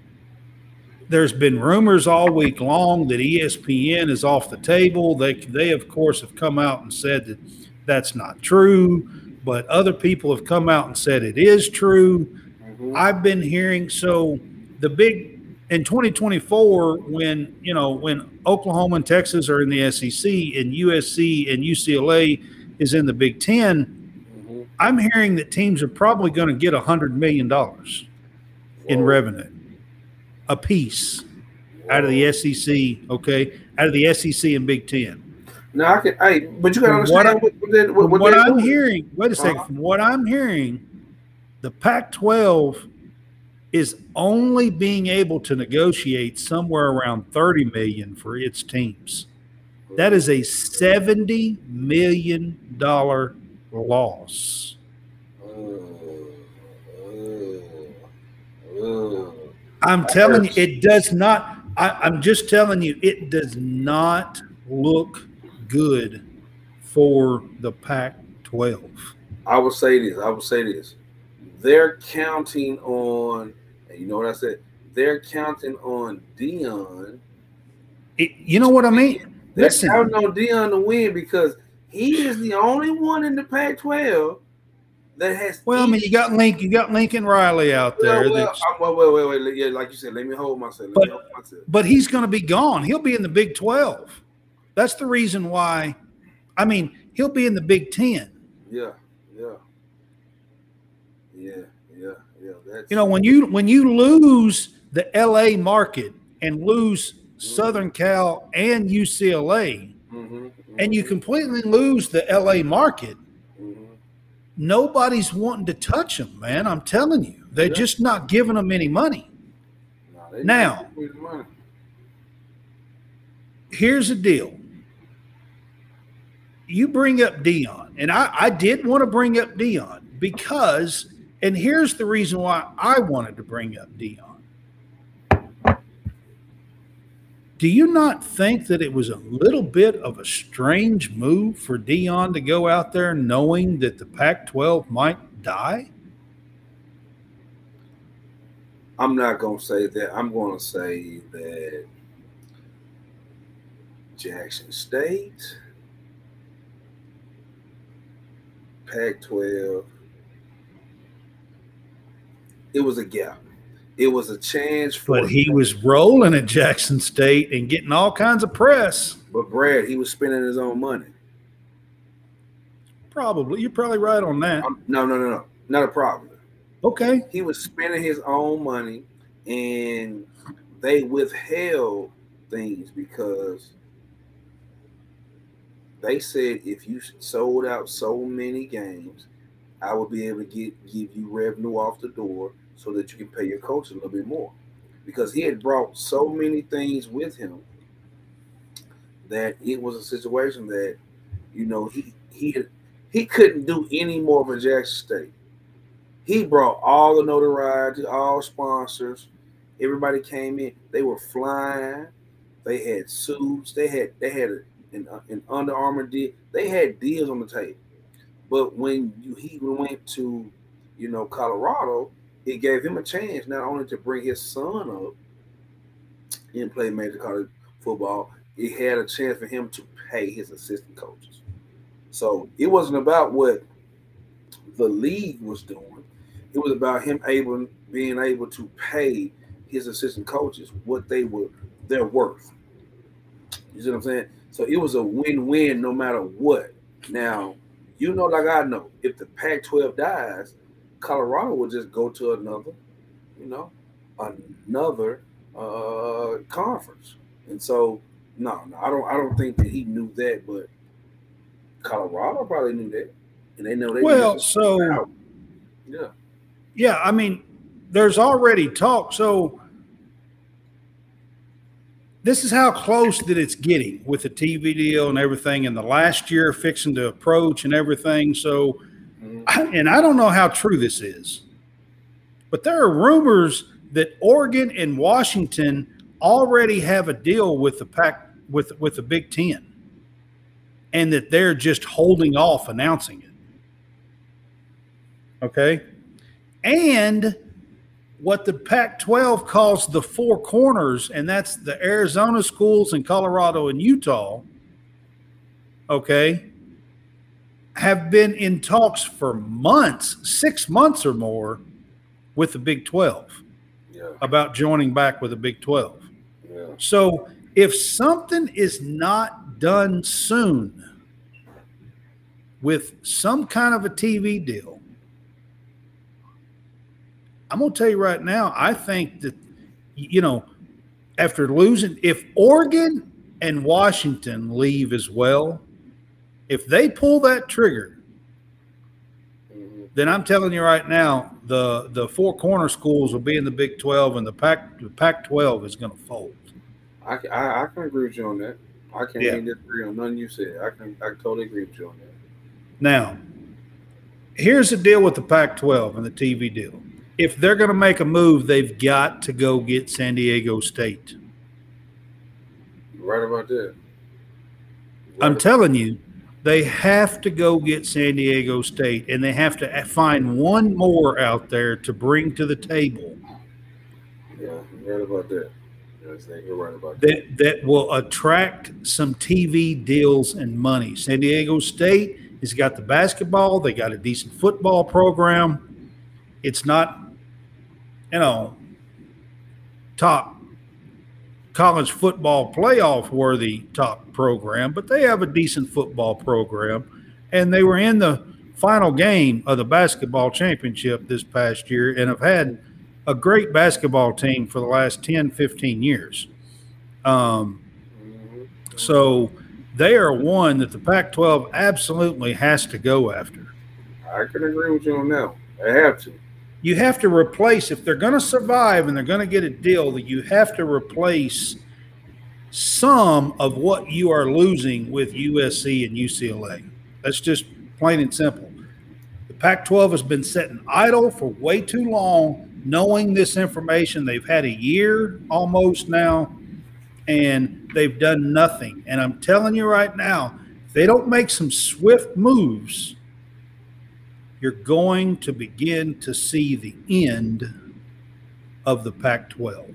there's been rumors all week long that ESPN is off the table. They they of course have come out and said that that's not true, but other people have come out and said it is true. Mhm. I've been hearing so the big in 2024 when you know when Oklahoma and Texas are in the SEC and USC and UCLA is in the Big 10, Mhm. I'm hearing that teams are probably going to get a hundred million dollars in Whoa. revenue a piece out of the SEC. Okay, out of the SEC and Big Ten. Now I can. Hey, but you gotta understand what, what, they- what, From what what I'm doing. hearing, wait a second. Uh-huh. From what I'm hearing, the Pac-12 is only being able to negotiate somewhere around 30 million for its teams. That is a 70 million dollar loss. I'm telling you, it does not. I, I'm just telling you, it does not look good for the Pac-12. I will say this. I will say this. They're counting on, and you know what I said? They're counting on Deion. It, you know what I mean? They're Listen. counting on Deion to win because he is the only one in the Pac-12 that has. Well, I mean, you got Link, you got Lincoln Riley out there, Well, well, well, wait, wait, wait. Yeah, like you said, let me hold myself. But- hold myself. but he's going to be gone. He'll be in the Big 12. That's the reason why. I mean, he'll be in the Big 10. Yeah, yeah, yeah, yeah, yeah. That's You know, when you when you lose the LA market and lose Southern Cal and UCLA, Mhm, and you completely lose the LA market, mhm. nobody's wanting to touch them, man. I'm telling you, they're Yeah. just not giving them any money. They- Now- money. Here's the deal. You bring up Deion, and I, I did want to bring up Deion because, and here's the reason why I wanted to bring up Deion. Do you not think that it was a little bit of a strange move for Deion to go out there knowing that the Pac 12 might die? I'm not gonna say that. I'm gonna say that Jackson State Pac 12, it was a gap. It was a chance for. But he was rolling at Jackson State and getting all kinds of press. But Brad, he was spending his own money. Probably. You're probably right on that. Um, no, no, no, no. Not a problem. Okay. He was spending his own money and they withheld things because they said if you sold out so many games, I would be able to get give you revenue off the door so that you can pay your coach a little bit more. Because he had brought so many things with him that it was a situation that, you know, he he he couldn't do any more for Jackson State. He brought all the notoriety, all sponsors, everybody came in. They were flying. They had suits. They had they had an, an Under Armour deal. They had deals on the table. But when you, he went to, you know, Colorado, it gave him a chance not only to bring his son up and play major college football, he had a chance for him to pay his assistant coaches. So it wasn't about what the league was doing. It was about him able being able to pay his assistant coaches what they were their worth. You see what I'm saying? So it was a win-win no matter what. Now, you know, like I know, if the Pac-12 dies, Colorado would just go to another, you know, another uh conference. And so no, no, I don't I don't think that he knew that, but Colorado probably knew that. And they know they well so yeah. Yeah, I mean, there's already talk. So this is how close that it's getting with the TV deal and everything, and the last year fixing to approach and everything. So. And I don't know how true this is, but there are rumors that Oregon and Washington already have a deal with the pack with with the Big Ten, and that they're just holding off announcing it. Okay, and what the Pac 12 calls the four corners, and that's the Arizona schools and Colorado and Utah, okay, have been in talks for months, six months or more, with the Big 12 yeah. about joining back with the Big 12. Yeah. So if something is not done soon with some kind of a TV deal, I'm going to tell you right now, I think that, you know, after losing, if Oregon and Washington leave as well, if they pull that trigger, mm-hmm. then I'm telling you right now, the the four corner schools will be in the Big 12, and the Pac the Pac 12 is going to fold. I, I, I, can agree with you on that. I can't yeah. disagree on none you said. I can I totally agree with you on that. Now, here's the deal with the Pac 12 and the TV deal if they're going to make a move, they've got to go get San Diego State. Right about that. Right I'm telling you, they have to go get San Diego State, and they have to find one more out there to bring to the table. Yeah, you're right about that. You're right about that. That, that will attract some TV deals and money. San Diego State has got the basketball. They got a decent football program. It's not you know, top college football playoff worthy top program, but they have a decent football program. And they were in the final game of the basketball championship this past year and have had a great basketball team for the last 10, 15 years. Um, so they are one that the Pac 12 absolutely has to go after. I can agree with you on that. They have to you have to replace if they're going to survive and they're going to get a deal that you have to replace some of what you are losing with USC and UCLA. That's just plain and simple. The Pac 12 has been sitting idle for way too long, knowing this information. They've had a year almost now, and they've done nothing. And I'm telling you right now, if they don't make some swift moves, you're going to begin to see the end of the Pac 12.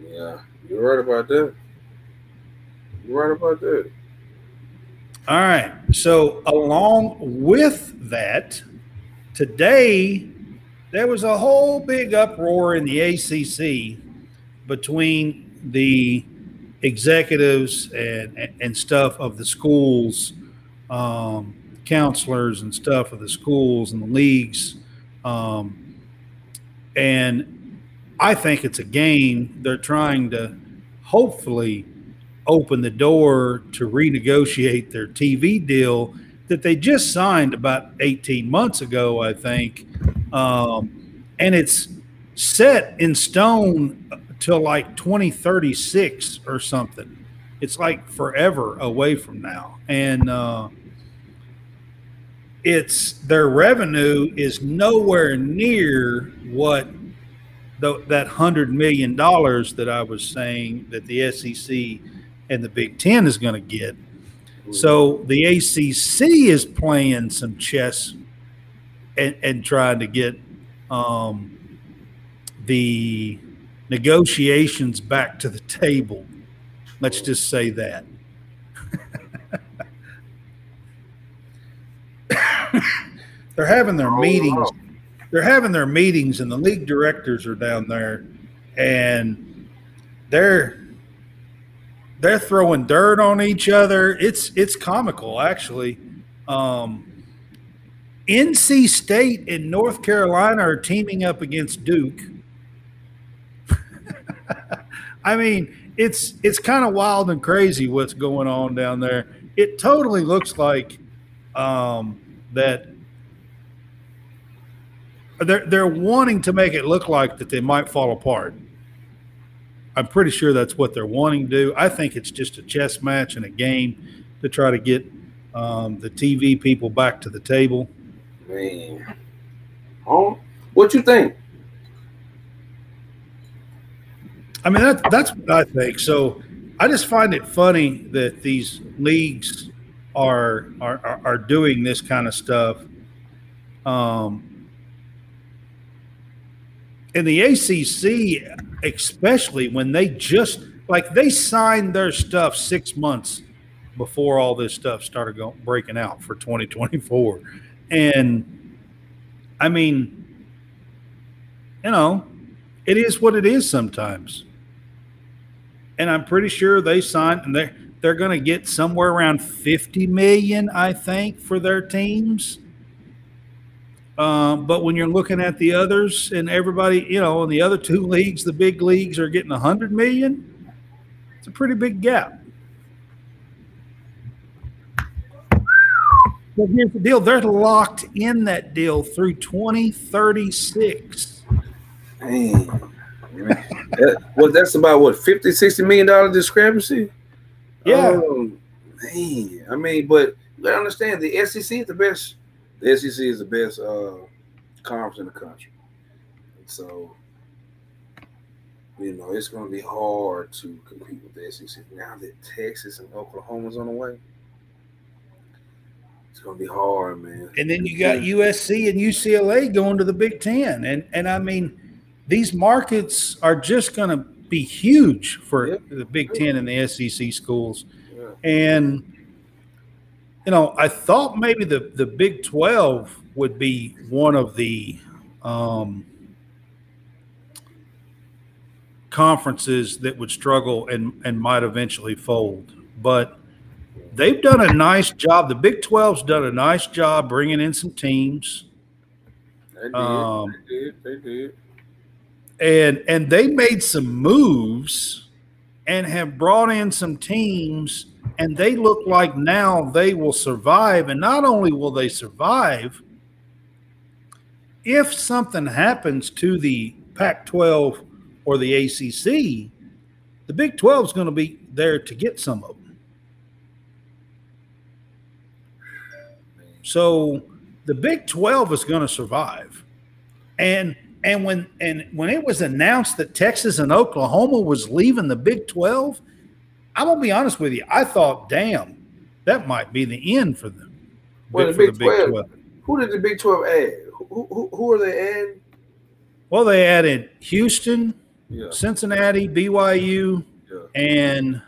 Yeah, you're right about that. You're right about that. All right. So, along with that, today there was a whole big uproar in the ACC between the executives and and stuff of the schools, um, counselors and stuff of the schools and the leagues, um, and I think it's a game. They're trying to hopefully open the door to renegotiate their TV deal that they just signed about 18 months ago, I think. Um, and it's set in stone till like 2036 or something. It's like forever away from now. And uh, it's their revenue is nowhere near what the, that $100 million that I was saying that the SEC and the Big Ten is going to get. So the ACC is playing some chess and, and trying to get um, the negotiations back to the table. Let's just say that. they're having their meetings. They're having their meetings, and the league directors are down there, and they're they're throwing dirt on each other. It's it's comical actually. Um, NC State and North Carolina are teaming up against Duke. I mean, it's it's kind of wild and crazy what's going on down there. It totally looks like um, that they're they're wanting to make it look like that they might fall apart. I'm pretty sure that's what they're wanting to do. I think it's just a chess match and a game to try to get um, the TV people back to the table. Man, oh, what you think? I mean, that, that's what I think. So I just find it funny that these leagues are are are doing this kind of stuff. Um, in the ACC, especially when they just like they signed their stuff six months before all this stuff started going breaking out for 2024, and I mean, you know, it is what it is sometimes. And I'm pretty sure they signed and they they're going to get somewhere around 50 million, I think, for their teams um, but when you're looking at the others and everybody, you know, in the other two leagues, the big leagues are getting 100 million. It's a pretty big gap. But here's the deal they're locked in that deal through 2036. Dang. well, that's about what 50, 60 million dollar discrepancy. Yeah. Um, man, I mean, but you gotta understand the SEC is the best the SEC is the best uh, conference in the country. And so, you know, it's going to be hard to compete with the SEC. Now that Texas and Oklahoma's on the way, it's going to be hard, man. And then you got USC and UCLA going to the Big Ten. And, and I mean, these markets are just going to be huge for yep. the Big Ten and the SEC schools. Yeah. And you know, I thought maybe the the Big Twelve would be one of the um, conferences that would struggle and and might eventually fold, but they've done a nice job. The Big 12's done a nice job bringing in some teams. They did. Um, they did. They did. And and they made some moves and have brought in some teams and they look like now they will survive. And not only will they survive, if something happens to the Pac 12 or the ACC, the Big 12 is going to be there to get some of them. So the Big 12 is going to survive. And and when and when it was announced that Texas and Oklahoma was leaving the Big 12, I'm gonna be honest with you. I thought, damn, that might be the end for them. Well, the Big, the Big 12, 12, Who did the Big 12 add? Who, who, who are they adding? Well, they added Houston, yeah. Cincinnati, BYU, yeah. and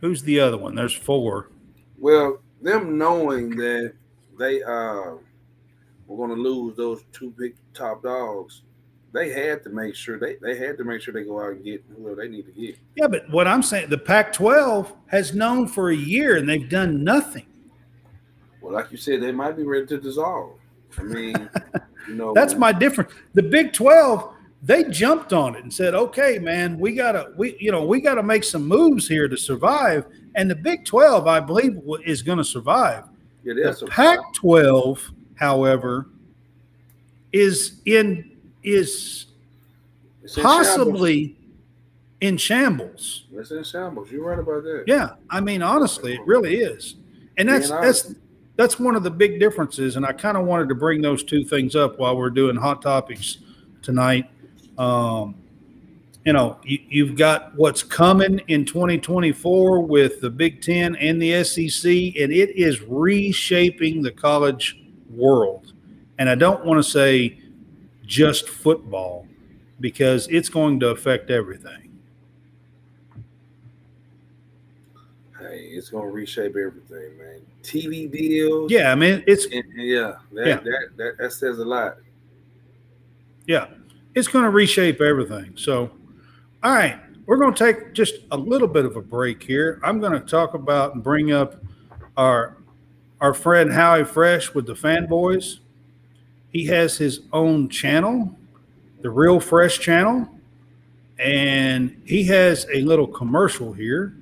Who's the other one? There's four. Well, them knowing that they uh were going to lose those two big top dogs, they had to make sure they they had to make sure they go out and get whoever they need to get. Yeah, but what I'm saying, the Pac-12 has known for a year and they've done nothing. Well, like you said, they might be ready to dissolve. I mean, you know, That's my difference. The Big 12, they jumped on it and said, "Okay, man, we gotta we you know we gotta make some moves here to survive." And the Big 12, I believe, is going to survive. yeah, The Pac-12, however, is in is in shambles. possibly in shambles. It's in shambles. You're right about that. Yeah, I mean, honestly, it really is, and that's that's that's one of the big differences. And I kind of wanted to bring those two things up while we're doing hot topics tonight. Um, you know, you, you've got what's coming in 2024 with the Big Ten and the SEC, and it is reshaping the college world. And I don't want to say just football because it's going to affect everything. Hey, it's gonna reshape everything, man. TV deals. Yeah, I mean, it's And, and yeah, that, Yeah. That, that that says a lot. Yeah, it's going to reshape everything. So, all right, we're going to take just a little bit of a break here. I'm going to talk about and bring up our our friend Howie Fresh with the Fanboys. He has his own channel, the Real Fresh channel, and he has a little commercial here.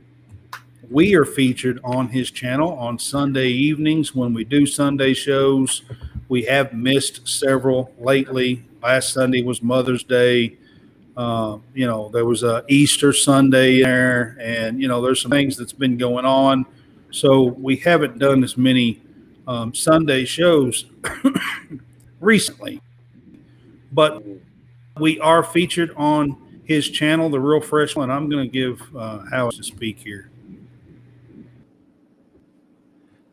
We are featured on his channel on Sunday evenings when we do Sunday shows. We have missed several lately. Last Sunday was Mother's Day. Uh, you know, there was a Easter Sunday there, and you know, there's some things that's been going on. So we haven't done as many um, Sunday shows recently, but we are featured on his channel, The Real Fresh One. I'm going to give uh, to speak here.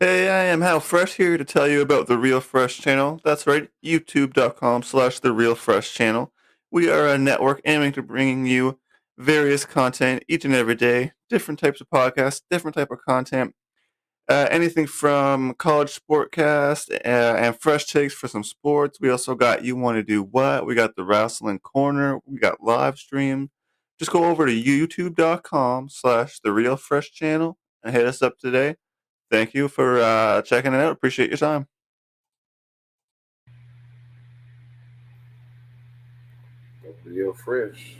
Hey, I am Hal Fresh here to tell you about the Real Fresh channel. That's right, youtube.com slash the Real Fresh channel. We are a network aiming to bringing you various content each and every day, different types of podcasts, different type of content. Uh, anything from college sportcast uh, and fresh takes for some sports. We also got you want to do what? We got the wrestling corner. We got live stream. Just go over to youtube.com slash the real fresh channel and hit us up today thank you for uh, checking it out. Appreciate your time. Real fresh.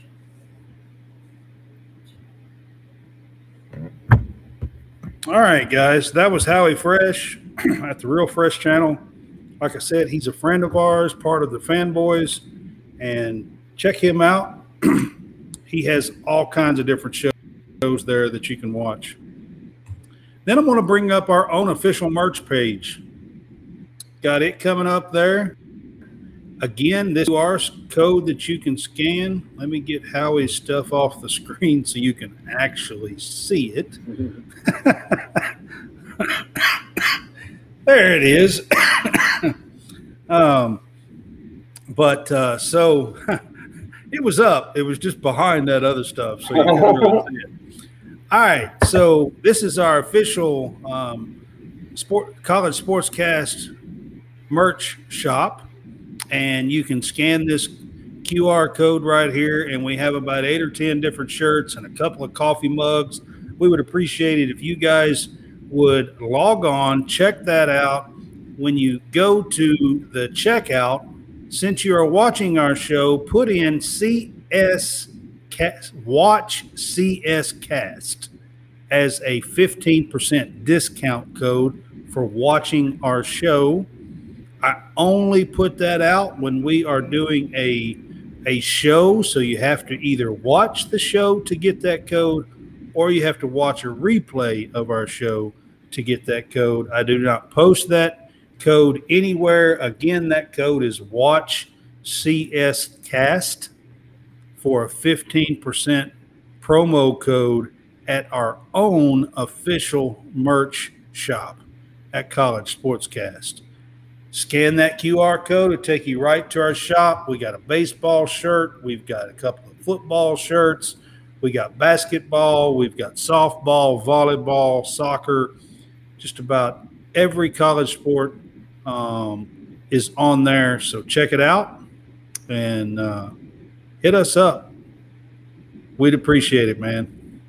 All right, guys, that was Howie Fresh at the Real Fresh channel. Like I said, he's a friend of ours, part of the Fanboys, and check him out. he has all kinds of different shows there that you can watch. Then I'm going to bring up our own official merch page. Got it coming up there. Again, this QR code that you can scan. Let me get Howie's stuff off the screen so you can actually see it. there it is. um, but uh, so it was up. It was just behind that other stuff. So you really see it. All right. So this is our official um, sport college sportscast merch shop, and you can scan this QR code right here, and we have about eight or ten different shirts and a couple of coffee mugs. We would appreciate it if you guys would log on, check that out. When you go to the checkout, since you are watching our show, put in CS cast, watch CS cast as a 15% discount code for watching our show. I only put that out when we are doing a a show, so you have to either watch the show to get that code or you have to watch a replay of our show to get that code. I do not post that code anywhere. Again, that code is watch CS cast for a 15% promo code at our own official merch shop at College Sportscast. Scan that QR code, it'll take you right to our shop. We got a baseball shirt, we've got a couple of football shirts, We got basketball, we've got softball, volleyball, soccer, just about every college sport um, is on there. So check it out and uh, hit us up. We'd appreciate it, man.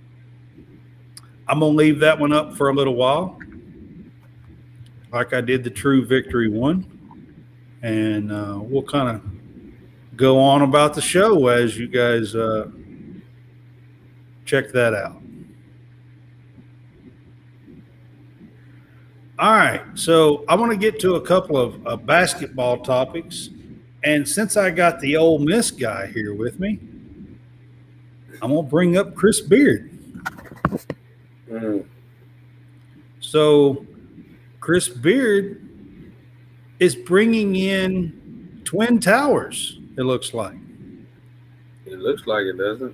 I'm going to leave that one up for a little while, like I did the True Victory one. And uh, we'll kind of go on about the show as you guys uh, check that out. All right, so I want to get to a couple of uh, basketball topics, and since I got the Ole Miss guy here with me, I'm gonna bring up Chris Beard. Mm. So, Chris Beard is bringing in Twin Towers. It looks like It looks like it doesn't.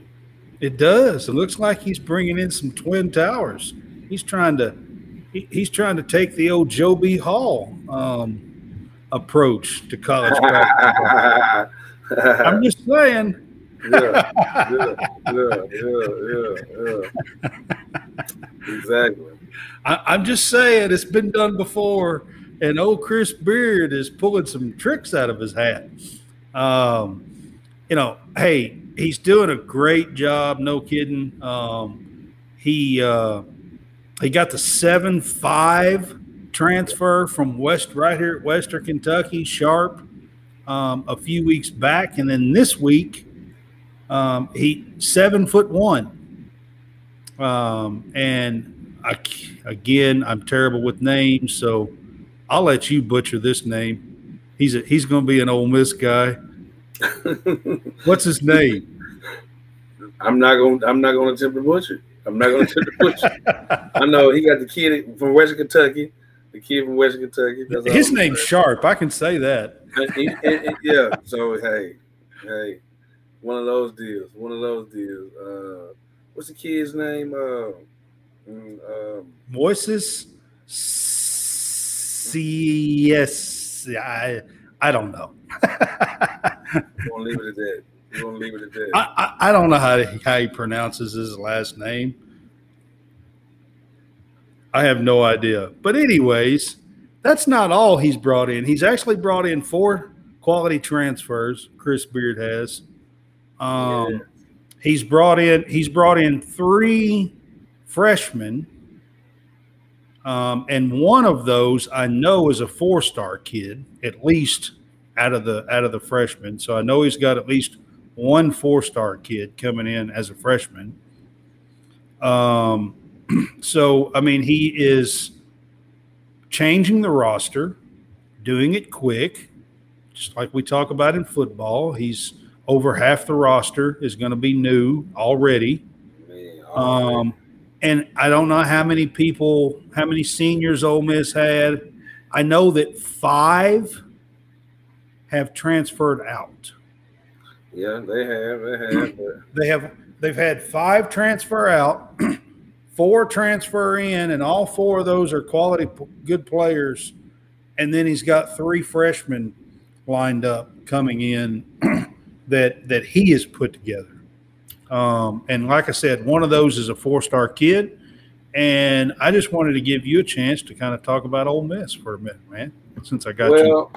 it does. It looks like he's bringing in some Twin Towers. He's trying to he, he's trying to take the old Joe B. Hall um, approach to college basketball. I'm just saying. yeah, yeah, yeah, yeah, yeah, yeah. Exactly. I, I'm just saying it's been done before, and old Chris Beard is pulling some tricks out of his hat. Um, you know, hey, he's doing a great job. No kidding. Um, he uh, he got the seven five transfer from West right here at Western Kentucky, Sharp, um, a few weeks back, and then this week um, he seven foot one. Um, and I, again, I'm terrible with names, so I'll let you butcher this name. He's a, he's going to be an Ole Miss guy. What's his name? I'm not gonna. I'm not gonna attempt to butcher. I'm not gonna attempt to butcher. I know he got the kid from Western Kentucky. The kid from Western Kentucky. His name's saying. Sharp. I can say that. Yeah. So hey, hey, one of those deals. One of those deals. Uh, what's the kid's name? Uh, mm, um, Moises Cisse. I I don't know. we're gonna leave it at that. We're gonna leave it at that. I, I, I don't know how, to, how he pronounces his last name. I have no idea. But, anyways, that's not all he's brought in. He's actually brought in four quality transfers, Chris Beard has. Um, Yeah. He's brought in he's brought in three freshmen. Um, and one of those I know is a four-star kid, at least out of the out of the freshmen. So I know he's got at least one four-star kid coming in as a freshman. Um, so I mean, he is changing the roster, doing it quick, just like we talk about in football. He's over half the roster is going to be new already. Man. Um, and I don't know how many people, how many seniors Ole Miss had. I know that five have transferred out. yeah, they have. They have. They have they've had five transfer out, four transfer in, and all four of those are quality good players. And then he's got three freshmen lined up coming in that that he has put together. Um, and like I said, one of those is a four star kid. And I just wanted to give you a chance to kind of talk about Ole Miss for a minute, man. Since I got you. well,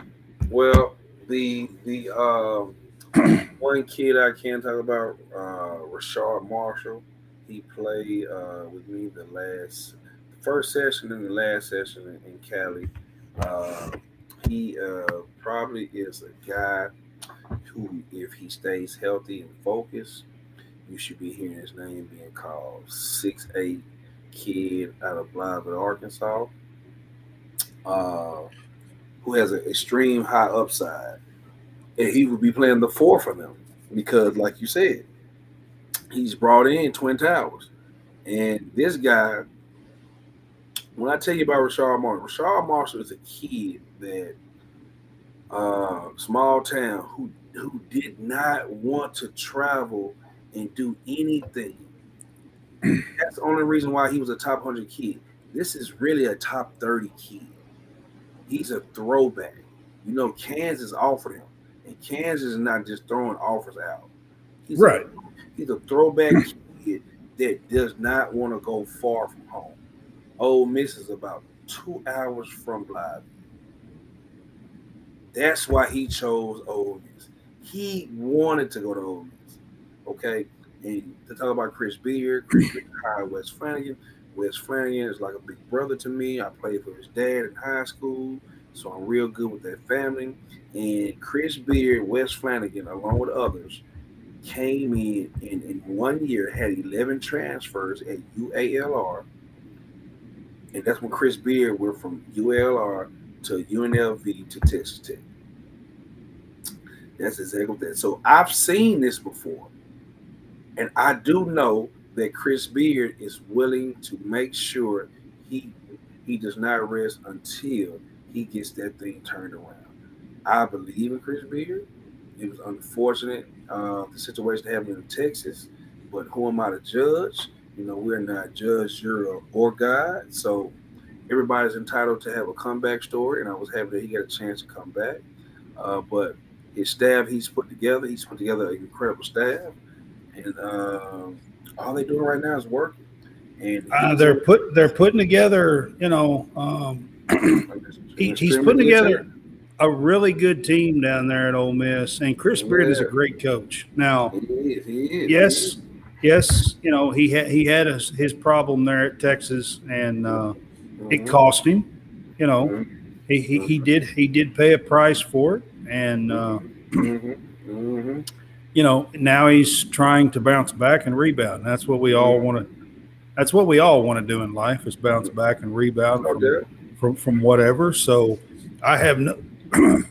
well, the the um, one kid I can talk about, uh, Rashard Marshall. He played uh, with me the last, the first session and the last session in, in Cali. Uh, he uh, probably is a guy who, if he stays healthy and focused, you should be hearing his name being called. Six eight kid out of Blytheville, Arkansas. Uh, who has an extreme high upside, and he would be playing the four for them because, like you said, he's brought in Twin Towers, and this guy. When I tell you about Rashard Marshall, Rashard Marshall is a kid that uh, small town who who did not want to travel and do anything. That's the only reason why he was a top hundred kid. This is really a top thirty kid he's a throwback. You know, Kansas offered him, and Kansas is not just throwing offers out. He's Right. A, he's a throwback. kid. kid that does not want to go far from home. Ole Miss is about two hours from Blythe. That's why he chose Ole Miss. He wanted to go to Ole Miss. Okay. And to talk about Chris Beard, Chris Beard hired Wes Flanagan. Wes Flanagan is like a big brother to me. I played for his dad in high school, so I'm real good with that family. And Chris Beard, Wes Flanagan, along with others, came in and in one year had 11 transfers at UALR. And that's when Chris Beard went from UALR to UNLV to Texas Tech. That's exactly that. So I've seen this before. And I do know that Chris Beard is willing to make sure he he does not rest until he gets that thing turned around. I believe in Chris Beard. It was unfortunate uh, the situation happened in Texas, but who am I to judge? You know, we're not judge, jury, or God. So everybody's entitled to have a comeback story, and I was happy that he got a chance to come back. Uh, but his staff he's put together, he's put together an incredible staff, and um, all they're doing right now is working. And uh, they're put they're putting together, you know, um, he, he's putting together a really good team down there at Ole Miss, and Chris Beard is a great coach. Now, he is, he is, yes, yes, you know he had he had a, his problem there at Texas, and uh, mm-hmm. it cost him. You know, mm-hmm. he, he, he did he did pay a price for it, and uh, mm-hmm. You know now he's trying to bounce back and rebound. That's what we all want to. That's what we all want to do in life is bounce back and rebound from, from, from whatever. So I have no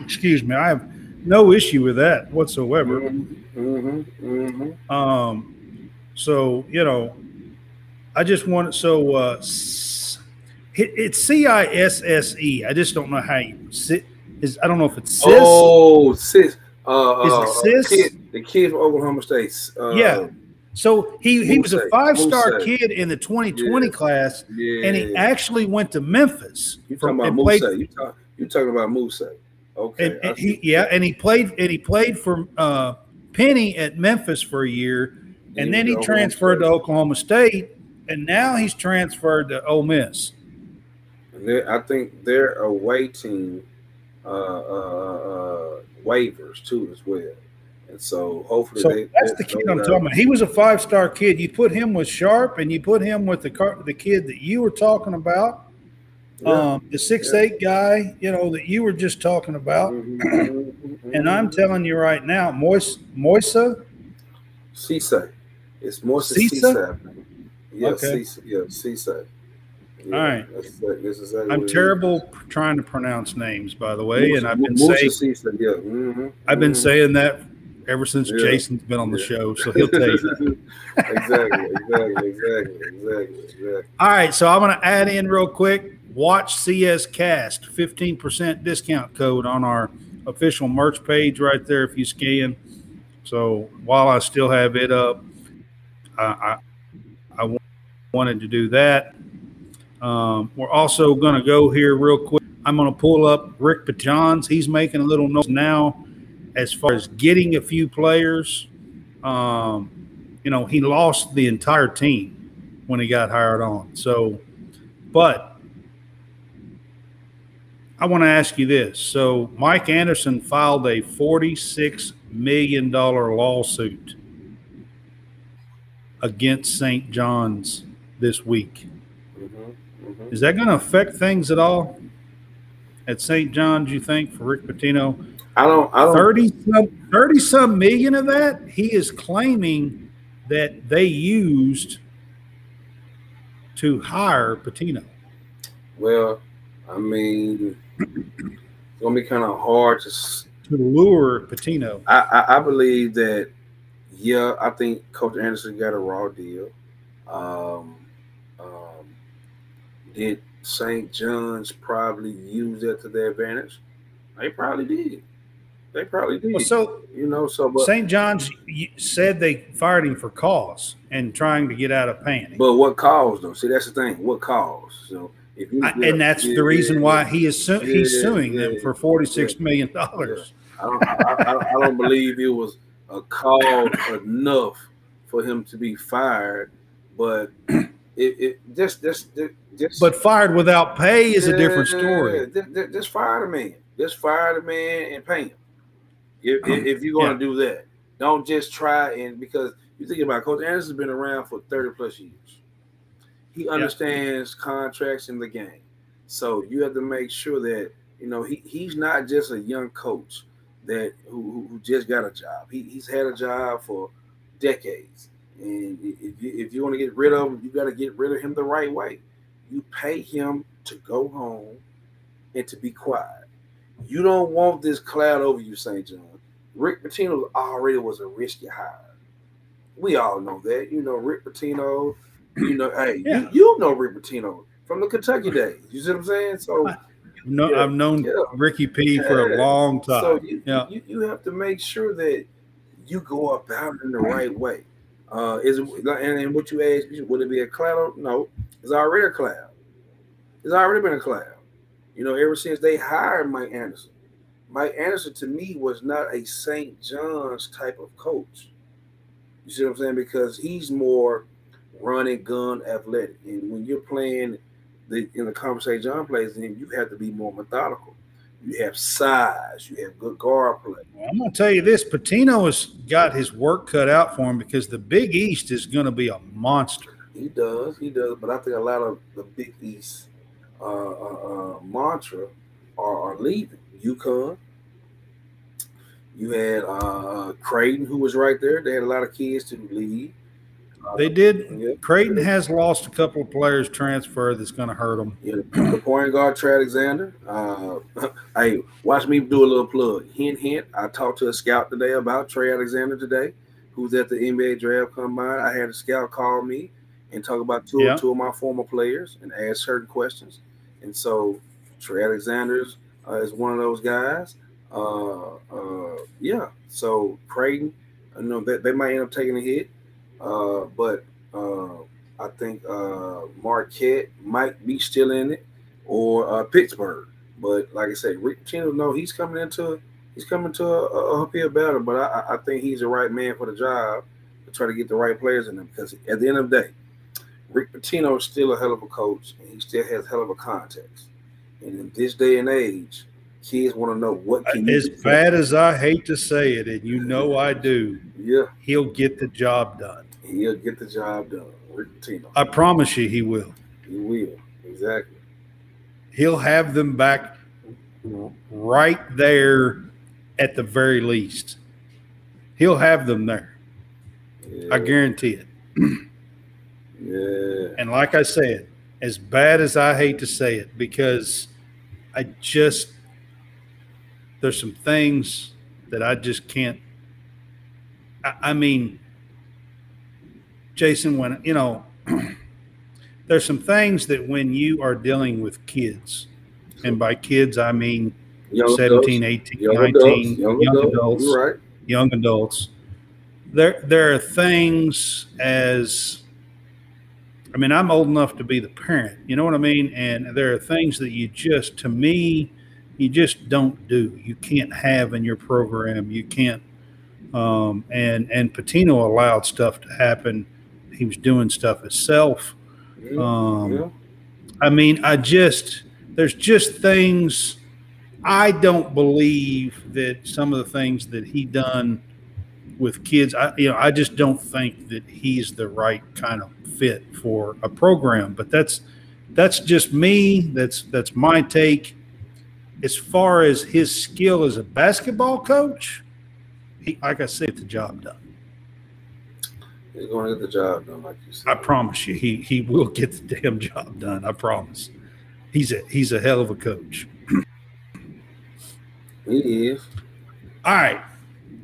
excuse me, I have no issue with that whatsoever. Mm-hmm, mm-hmm, mm-hmm. Um, so you know, I just want so uh, it, it's C I S S E. I just don't know how you sit. Is I don't know if it's cis. Oh, cis. Uh, is it uh, cis? Kid, the kid from Oklahoma State. Uh, yeah. So he, he was a five star kid in the 2020 yeah. class, yeah. and he actually went to Memphis. You talking about Moussa? You talk, you're talking about Moussa. Okay. And, and he, yeah, and he played and he played for uh, Penny at Memphis for a year, and then he transferred to Oklahoma State, and now he's transferred to Ole Miss. I think they're awaiting uh, uh, uh, waivers too as well. And so hopefully so they, that's the kid I'm talking about. He was a five star kid. You put him with Sharp, and you put him with the car, the kid that you were talking about. Um, the six yeah. eight guy, you know, that you were just talking about. Mm-hmm, mm-hmm, and I'm mm-hmm. telling you right now, Mois Moisa Cisse. It's Moisa Cisse. Yeah, okay. Cisse. Yeah, Cisse. Yeah, All right. That's, that's exactly I'm terrible trying to pronounce names, by the way, and I've been saying yeah. Mm-hmm, I've been mm-hmm. saying that ever since yeah. Jason's been on the show, so he'll tell you exactly, exactly, exactly, exactly, exactly. All right, so I'm going to add in real quick watch CS Cast, 15% discount code on our official merch page right there if you scan. So while I still have it up, I, I, I wanted to do that. Um, we're also going to go here real quick. I'm going to pull up Rick Pitino's. He's making a little noise now as far as getting a few players. Um, you know, he lost the entire team when he got hired on. So, but I want to ask you this. So, Mike Anderson filed a $46 million lawsuit against St. John's this week. Mm-hmm. Is that going to affect things at all at St. John's, you think, for Rick Pitino? I don't, I don't 30 some, 30 some million of that he is claiming that they used to hire Pitino. Well, I mean, it's gonna be kind of hard to to lure Pitino. I, I, I believe that. Yeah, I think Coach Anderson got a raw deal. Um, did St. John's probably use that to their advantage? They probably did. They probably did. Well, so you know, so St. John's said they fired him for cause and trying to get out of paying. But what cause though? See, that's the thing. What cause? So I, and that's yeah, the reason yeah, why he is su- he's suing them for forty six million dollars. I don't, I, I, I don't believe it was a cause enough for him to be fired, but it, it just just just. But fired without pay is a different story. Just, just, fire the man. Just fire the man and pay him. If, if, uh-huh. if you're going to yeah. do that, don't just try and because you think about it, Coach Anderson's been around for 30 plus years. He understands yeah. contracts in the game. So you have to make sure that you know he, he's not just a young coach that who, who just got a job. He, he's had a job for decades. And if you, if you want to get rid of him, you got to get rid of him the right way. You pay him to go home and to be quiet. You don't want this cloud over you, St. John. Rick Pitino already was a risky hire. We all know that. You know, Rick Pitino, you know, hey, yeah. you, you know Rick Pitino from the Kentucky days. You see what I'm saying? So no, yeah, I've known yeah. Ricky P for a long time. So you, yeah. you, you have to make sure that you go about it in the right way. Uh, is it, and, and what you asked, would it be a cloud? No, it's already a cloud. It's already been a cloud. You know, ever since they hired Mike Anderson. Mike Anderson to me was not a St. John's type of coach. You see what I'm saying? Because he's more run and gun athletic. And when you're playing the in the conversation John plays in, you have to be more methodical. You have size, you have good guard play. Well, I'm gonna tell you this: Pitino has got his work cut out for him because the Big East is gonna be a monster. He does, he does, but I think a lot of the Big East uh, uh, uh, mantra are, are leaving. UConn. You had uh, Creighton, who was right there. They had a lot of kids to leave. They did. Yeah. Creighton has lost a couple of players transfer that's going to hurt them. Yeah, the point guard Trey Alexander. Uh, hey, watch me do a little plug. Hint, hint. I talked to a scout today about Trey Alexander today, who's at the NBA draft combine. I had a scout call me and talk about two, yeah. two of my former players and ask certain questions. And so Trey Alexander's uh, is one of those guys. Uh, uh, yeah. So Creighton, I know they might end up taking a hit. Uh, but uh, I think uh, Marquette might be still in it, or uh, Pittsburgh. But like I said, Rick Pitino, no, he's coming into he's coming to a, a uphill battle. But I, I think he's the right man for the job to try to get the right players in them. Because at the end of the day, Rick Pitino is still a hell of a coach, and he still has hell of a context. And in this day and age, kids want to know what can as bad as I hate to say it, and you know I do. Yeah, he'll get the job done. He'll get the job done. Rick Pitino. I promise you, he will. He will exactly. He'll have them back right there at the very least. He'll have them there. Yeah. I guarantee it. yeah. And like I said, as bad as I hate to say it, because I just there's some things that I just can't. I, I mean, Jason, when you know, there's some things that when you are dealing with kids, and by kids I mean young 17, adults, 18, young 19, adults, young, young adults, adults right. young adults. There, there are things as I mean, I'm old enough to be the parent, you know what I mean? And there are things that you just, to me, you just don't do. You can't have in your program. You can't. Um, and and Pitino allowed stuff to happen. He was doing stuff himself. Um, yeah. I mean, I just there's just things. I don't believe that some of the things that he done with kids. I you know I just don't think that he's the right kind of fit for a program. But that's that's just me. That's that's my take as far as his skill as a basketball coach, he, like I said, the job done. He's going to get the job done, like you said. I promise you, he he will get the damn job done. I promise. He's a he's a hell of a coach. he is. All right.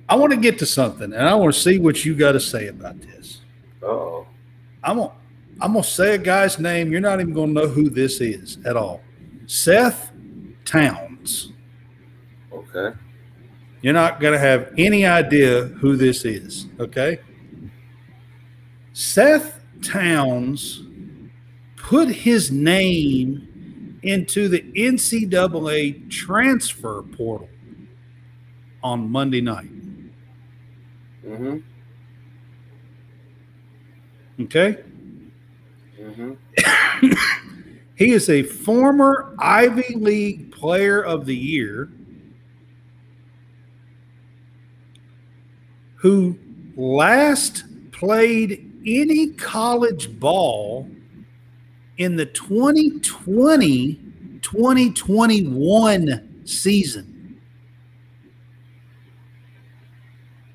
I want to get to something, and I want to see what you got to say about this. Oh. I'm gonna I'm gonna say a guy's name. You're not even gonna know who this is at all. Seth Towns. Okay. You're not going to have any idea who this is. Okay. Seth Towns put his name into the NCAA transfer portal on Monday night. Mm-hmm. Okay. Mm-hmm. He is a former Ivy League Player of the Year who last played any college ball in the 2020 2021 season.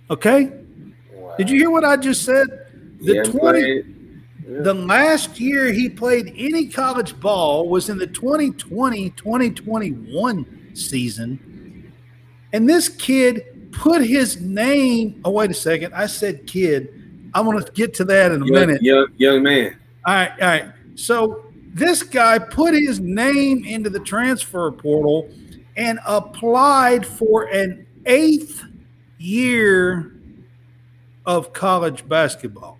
Okay? Wow. Did you hear what I just said? The He 20 Yeah. The last year he played any college ball was in the 2020 2021 season. And this kid put his name. Oh, wait a second. I said kid. I'm going to get to that in a young, minute. young, young man. All right. All right. So this guy put his name into the transfer portal and applied for an eighth year of college basketball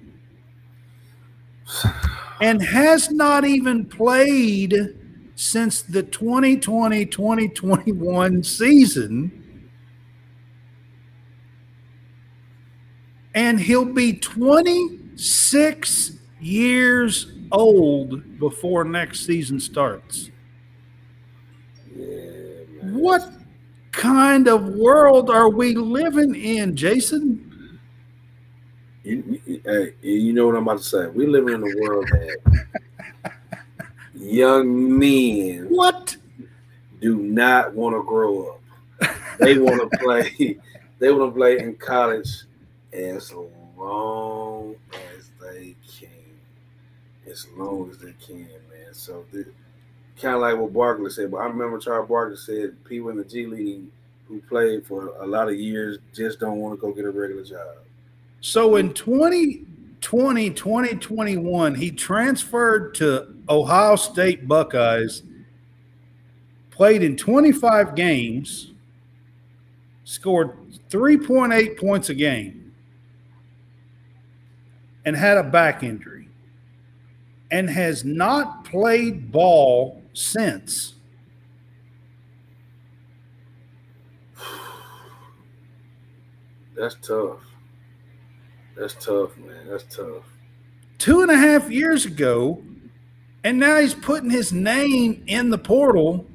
and has not even played since the 2020 2021 season. And he'll be 26 years old before next season starts. Yeah. What kind of world are we living in, Jason? You, you know what I'm about to say. We live in a world that young men What? do not want to grow up. They want to play. They want to play in college as long as they can, as long as they can, man. So this kind of like what Barkley said. But I remember Charles Barkley said people in the G League who played for a lot of years just don't want to go get a regular job. So in 2020, 2021, he transferred to Ohio State Buckeyes, played in 25 games, scored 3.8 points a game, and had a back injury, and has not played ball since. That's tough. That's tough, man. That's tough. two and a half years ago, and now he's putting his name in the portal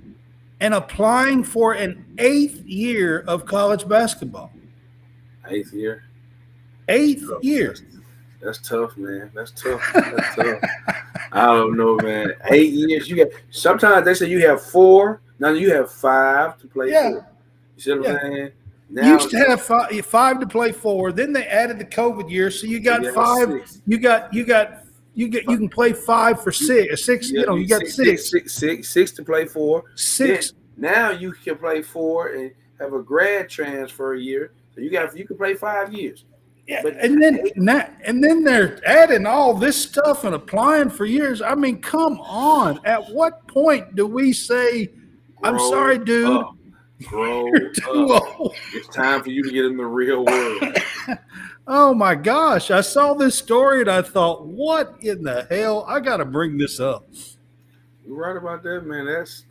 and applying for an eighth year of college basketball. Eighth year. Eighth oh, year. That's tough, man. That's tough. That's tough. I don't know, man. Eight years. You got sometimes they say you have four. Now you have five to play Yeah. for. You see what Yeah. I'm saying? You Now used to have five, five to play four. Then they added the COVID year, so you got you five. six. You got you got you get you can play five for six. Six. You know, you got six, six. six, six, six to play four. Six. Now you can play four and have a grad transfer year. So you got you can play five years. Yeah, But- and then and then they're adding all this stuff and applying for years. I mean, come on. At what point do we say, "I'm sorry, dude, up. Grow you're too up. old"? It's time for you to get in the real world. Oh my gosh! I saw this story and I thought, "What in the hell? I got to bring this up." You're right about that, man. That's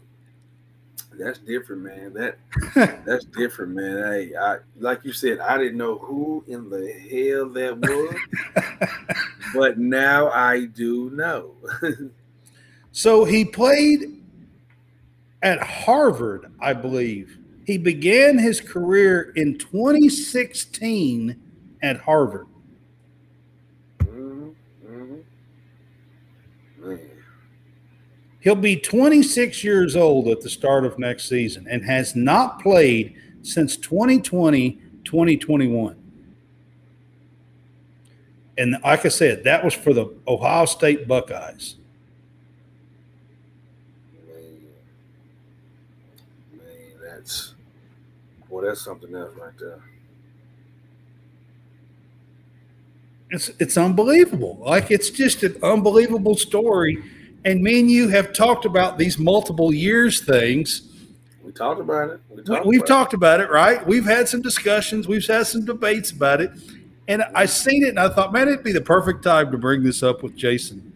that's different, man. That that's different, man. Hey, I like you said, I didn't know who in the hell that was, but now I do know. So he played at Harvard, I believe. He began his career in 2016 at Harvard. He'll be 26 years old at the start of next season and has not played since 2020 2021. And like I said, that was for the Ohio State Buckeyes. man, man, that's boy, that's something else right there. It's it's unbelievable. Like it's just an unbelievable story. And me and you have talked about these multiple years things. We talked about it. We talked we've about talked about it, right? We've had some discussions. We've had some debates about it. And I seen it and I thought, man, it'd be the perfect time to bring this up with Jason.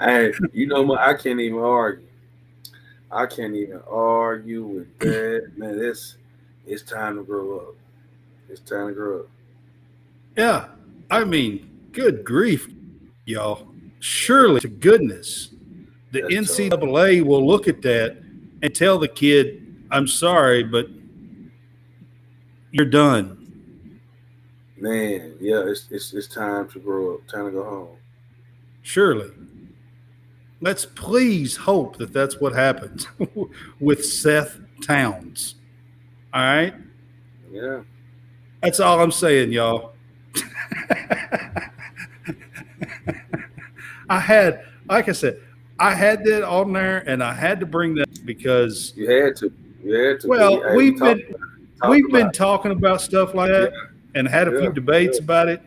Hey, you know, what? I can't even argue. I can't even argue with that, man. It's it's time to grow up. It's time to grow up. Yeah. I mean, Good grief, y'all. Surely to goodness, the That's tough. NCAA will look at that and tell the kid, I'm sorry, but you're done. Man, yeah, it's, it's it's time to grow up. Time to go home. Surely. Let's please hope that that's what happens with Seth Towns. All right. Yeah. That's all I'm saying, y'all. I had, like I said, I had that on there and I had to bring that because You had to. You had to. Well, we've been- we've been about talking about stuff like that and had a Yeah, few debates yeah. about it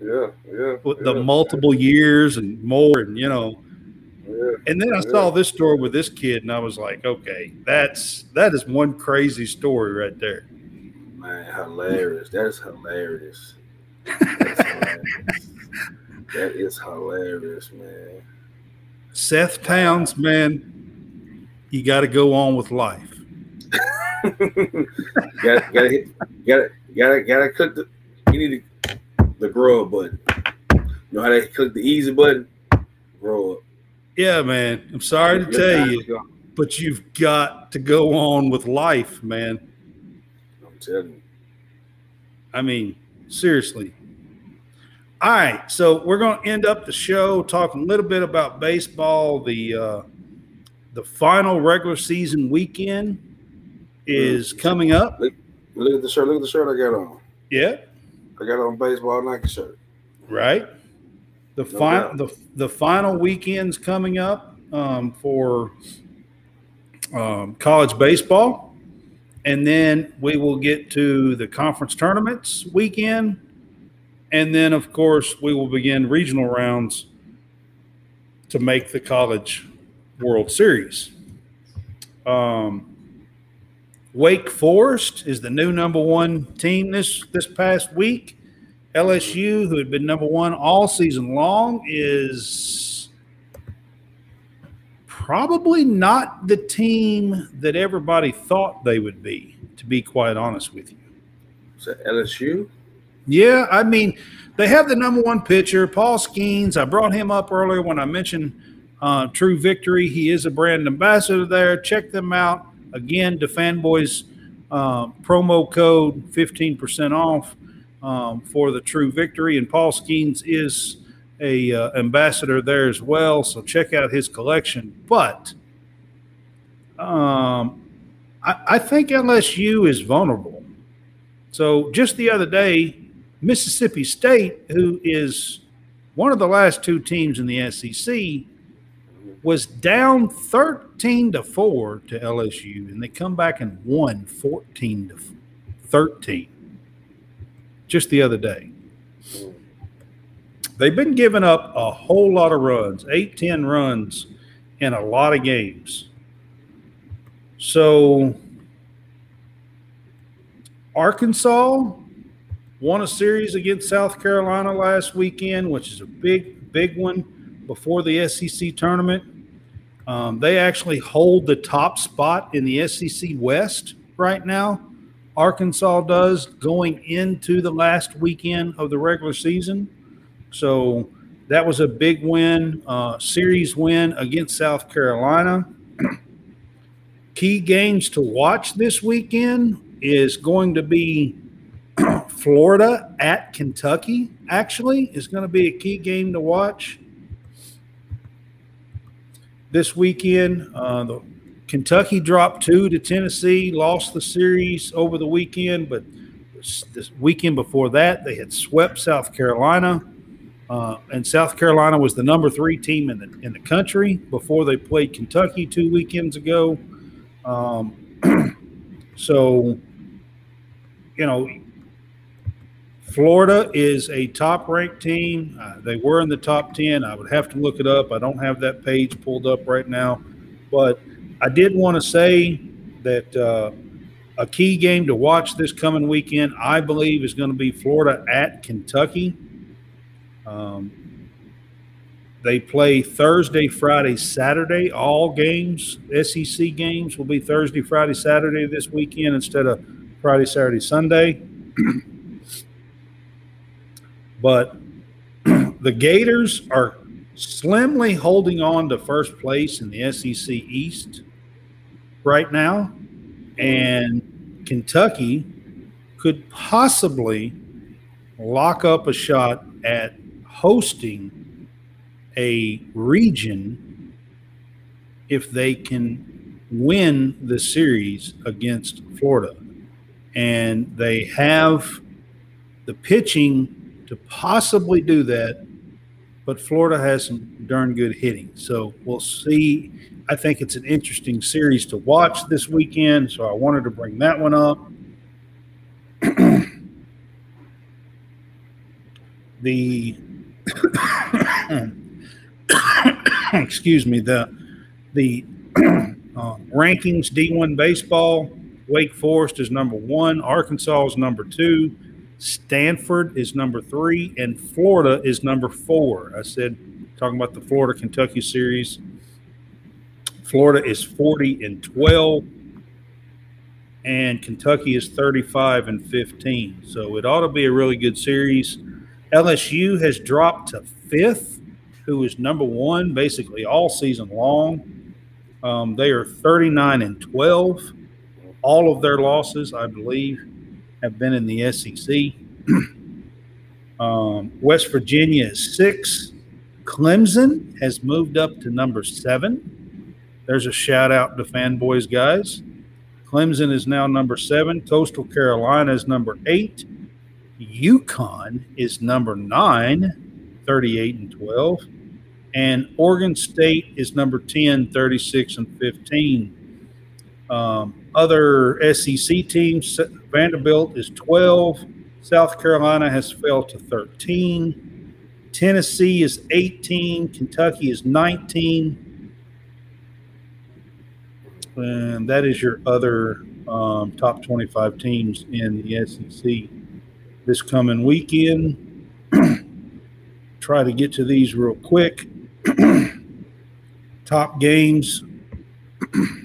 it. Yeah, yeah. with yeah, the multiple years and more and you know Yeah, and then I saw this story with this kid and I was like, okay, that's that is one crazy story right there. man, hilarious. That is hilarious. That's hilarious. That is hilarious, man. Seth Towns, man, you got to go on with life. gotta, gotta hit, gotta, gotta, gotta click the. You need to, the grow up button. You know how they click the easy button? Grow up. Yeah, man. I'm sorry to tell you, but you've got to go on with life, man. I'm telling you. I mean, seriously. All right, so we're going to end up the show talking a little bit about baseball. The uh, the final regular season weekend is coming up. Look at the shirt. Look at the shirt I got on. Yeah, I got on baseball Nike shirt. right. The No final the the final weekend's coming up um, for um, college baseball, and then we will get to the conference tournaments weekend, and then of course we will begin regional rounds to make the college World Series. Um, Wake Forest is the new number one team this this past week. LSU, who had been number one all season long, is probably not the team that everybody thought they would be, to be quite honest with you. Is that LSU? Yeah, I mean, they have the number one pitcher, Paul Skenes. I brought him up earlier when I mentioned uh, True Victory. He is a brand ambassador there. Check them out. Again, the Fanboys uh, promo code 15% off um, for the True Victory. And Paul Skenes is a uh, ambassador there as well. So check out his collection. But um, I, I think LSU is vulnerable. So just the other day, Mississippi State, who is one of the last two teams in the SEC, was down 13 to 4 to LSU, and they come back and won 14 to 13 just the other day. They've been giving up a whole lot of runs, 8, 10 runs in a lot of games. So Arkansas won a series against South Carolina last weekend, which is a big, big one before the SEC tournament. Um, they actually hold the top spot in the SEC West right now. Arkansas does going into the last weekend of the regular season. So that was a big win, uh, series win against South Carolina. Key games to watch this weekend is going to be Florida at Kentucky, actually, is going to be a key game to watch this weekend. Uh, the Kentucky dropped two to Tennessee, lost the series over the weekend, but this, weekend before that, they had swept South Carolina. Uh, and South Carolina was the number three team in the in the country before they played Kentucky two weekends ago. Um, so, you know, Florida is a top ranked team. Uh, they were in the top 10. I would have to look it up. I don't have that page pulled up right now. But I did want to say that uh, a key game to watch this coming weekend, I believe, is going to be Florida at Kentucky. Um, they play Thursday, Friday, Saturday. All games, SEC games, will be Thursday, Friday, Saturday this weekend instead of Friday, Saturday, Sunday. but the Gators are slimly holding on to first place in the SEC East right now, and Kentucky could possibly lock up a shot at hosting a region if they can win the series against Florida. And they have the pitching to possibly do that, but Florida has some darn good hitting. So we'll see. I think it's an interesting series to watch this weekend. So I wanted to bring that one up. the excuse me the the uh, rankings D1 baseball Wake Forest is number one Arkansas is number two Stanford is number three and Florida is number four I said talking about the Florida Kentucky series Florida is 40 and 12 and Kentucky is 35 and 15 so it ought to be a really good series LSU has dropped to fifth, who is number one basically all season long. Um, they are 39 and 12. All of their losses, I believe, have been in the SEC. um, West Virginia is six. Clemson has moved up to number seven. There's a shout out to fanboys, guys. Clemson is now number seven. Coastal Carolina is number eight. UConn is number nine, 38 and 12. And Oregon State is number 10, 36 and 15. Um, other SEC teams, Vanderbilt is 12. South Carolina has fell to 13. Tennessee is 18. Kentucky is 19. And that is your other um, top 25 teams in the SEC this coming weekend. Try to get to these real quick. Top games.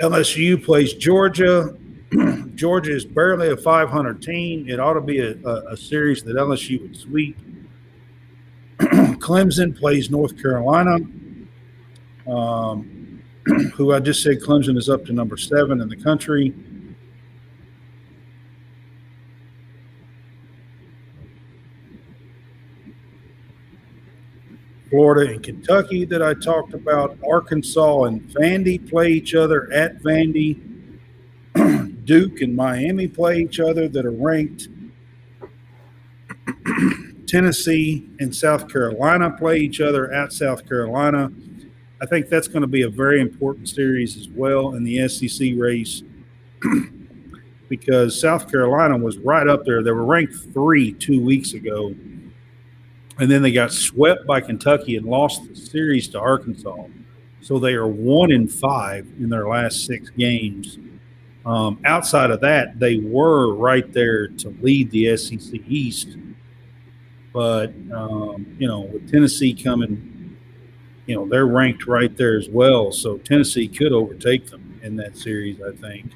LSU plays Georgia. Georgia is barely a 500 team. It ought to be a, a, a series that LSU would sweep. Clemson plays North Carolina, um, who I just said Clemson is up to number seven in the country. Florida and Kentucky that I talked about. Arkansas and Vandy play each other at Vandy. Duke and Miami play each other that are ranked. Tennessee and South Carolina play each other at South Carolina. I think that's going to be a very important series as well in the SEC race because South Carolina was right up there. They were ranked three two weeks ago and then they got swept by Kentucky and lost the series to Arkansas. So they are one in five in their last six games. Um, outside of that, they were right there to lead the SEC East. But, um, you know, with Tennessee coming, you know, they're ranked right there as well. So Tennessee could overtake them in that series, I think.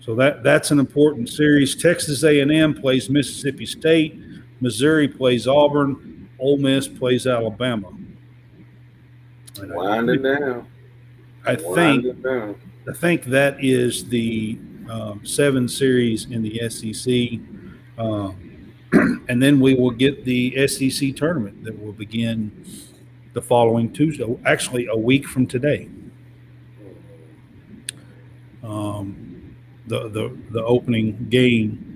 So that that's an important series. Texas A&M plays Mississippi State. Missouri plays Auburn. Ole Miss plays Alabama. Winding down. I think I think that is the um, seven series in the SEC, um, and then we will get the SEC tournament that will begin the following Tuesday. Actually, a week from today. Um, the the the opening game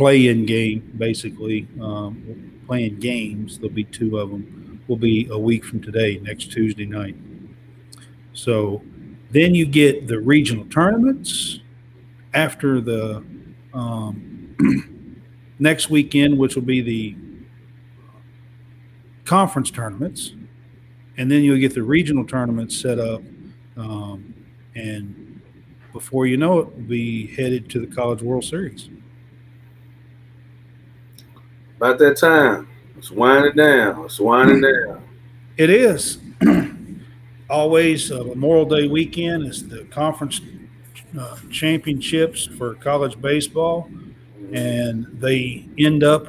play-in game, basically um, playing games. There'll be two of them. Will be a week from today, next Tuesday night. So then you get the regional tournaments after the um, next weekend, which will be the conference tournaments, and then you'll get the regional tournaments set up, um, and before you know it, we'll be headed to the College World Series. About that time. It's winding down. It's winding down. It is. Always uh, Memorial Day weekend is the conference uh, championships for college baseball. and they end up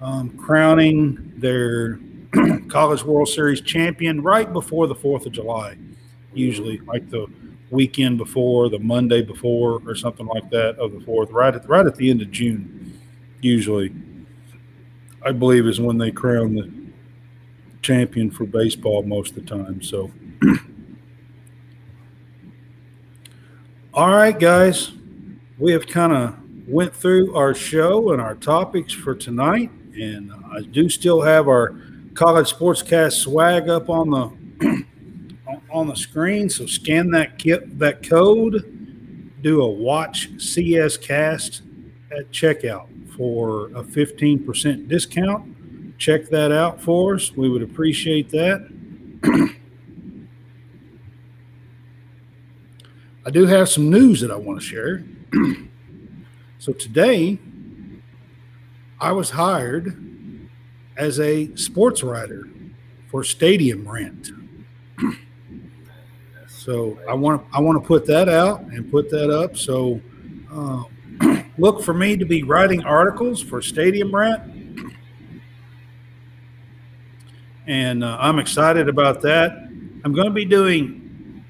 um, crowning their College World Series champion right before the 4th of July, usually like the weekend before, the Monday before, or something like that of the 4th, right at, right at the end of June, usually. I believe is when they crown the champion for baseball most of the time. So, all right, guys, we have kind of went through our show and our topics for tonight, and I do still have our college sportscast swag up on the on the screen. So scan that kit that code, do a watch CS cast at checkout for a 15% discount. Check that out for us. We would appreciate that. I do have some news that I want to share. so today, I was hired as a sports writer for Stadium Rant. so I want I want to put that out and put that up. So uh, look for me to be writing articles for Stadium Rant. And uh, I'm excited about that. I'm going to be doing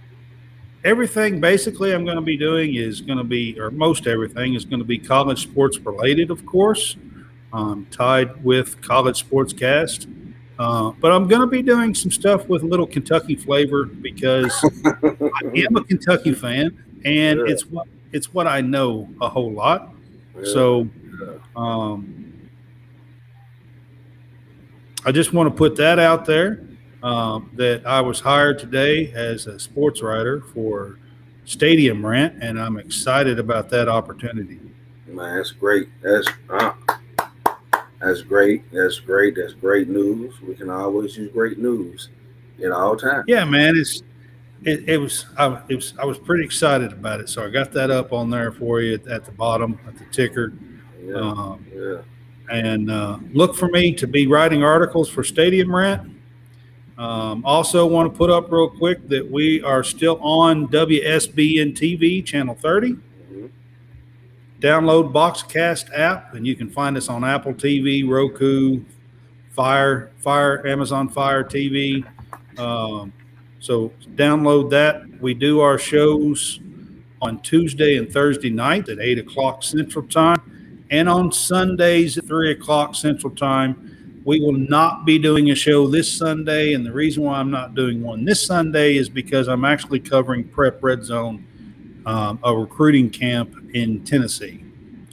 everything basically I'm going to be doing is going to be, or most everything is going to be college sports related, of course, um, tied with college sportscast. Uh, but I'm going to be doing some stuff with a little Kentucky flavor because I am a Kentucky fan, and Yeah. it's what it's what I know a whole lot. So, um, I just want to put that out there um, that I was hired today as a sports writer for Stadium Rant, and I'm excited about that opportunity. Man, that's great. That's uh, that's great. That's great. That's great news. We can always use great news at all times. Yeah, man, it's it, it was I it was I was pretty excited about it, so I got that up on there for you at, at the bottom at the ticker. Yeah, Um, yeah. and uh, look for me to be writing articles for Stadium Rant. Um, also, want to put up real quick that we are still on WSBN TV channel 30. Mhm. Download Boxcast app, and you can find us on Apple TV, Roku, Fire, Fire, Amazon Fire TV. Um, so download that. We do our shows on Tuesday and Thursday night at eight o'clock Central Time, and on Sundays at three o'clock Central Time. We will not be doing a show this Sunday, and the reason why I'm not doing one this Sunday is because I'm actually covering Prep Red Zone, um, a recruiting camp in Tennessee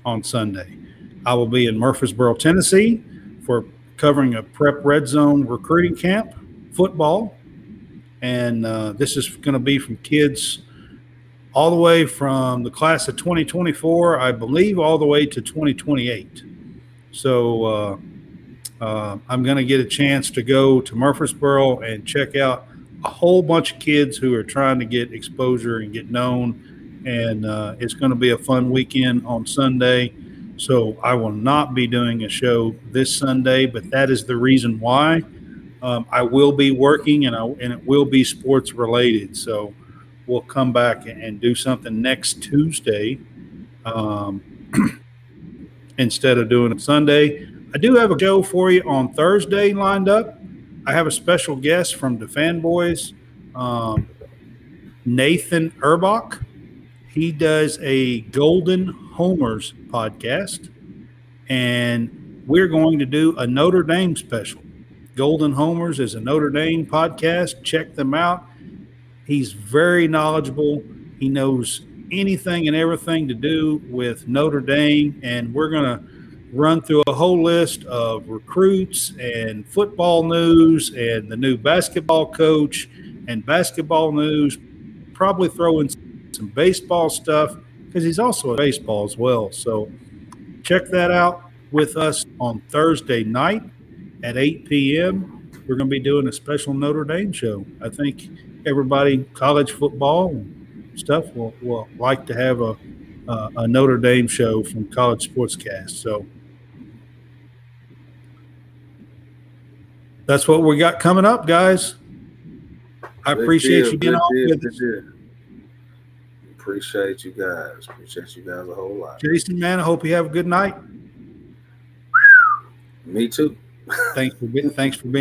on Sunday. I will be in Murfreesboro, Tennessee for covering a Prep Red Zone recruiting camp, football. And uh, this is going to be from kids all the way from the class of 2024, I believe, all the way to 2028. So uh, uh, I'm going to get a chance to go to Murfreesboro and check out a whole bunch of kids who are trying to get exposure and get known. And uh, it's going to be a fun weekend on Sunday. So I will not be doing a show this Sunday, but that is the reason why. Um, I will be working and, I, and it will be sports related. So we'll come back and, do something next Tuesday um, instead of doing it Sunday. I do have a show for you on Thursday lined up. I have a special guest from the Fanboys, um, Nathan Erbach. He does a Golden Homers podcast, and we're going to do a Notre Dame special. Golden Homers is a Notre Dame podcast. Check them out. He's very knowledgeable. He knows anything and everything to do with Notre Dame, and we're going to run through a whole list of recruits and football news and the new basketball coach and basketball news. Probably throw in some baseball stuff because he's also a baseball as well. So check that out with us on Thursday night at 8 p.m. We're going to be doing a special Notre Dame show. I think everybody, college football and stuff, will, will like to have a, uh, a Notre Dame show from College Sportscast. So that's what we got coming up, guys. I Good appreciate deal, you being good on with us. Appreciate you guys. Appreciate you guys a whole lot. Jason, man, I hope you have a good night. Me too. Thanks for being, thanks for being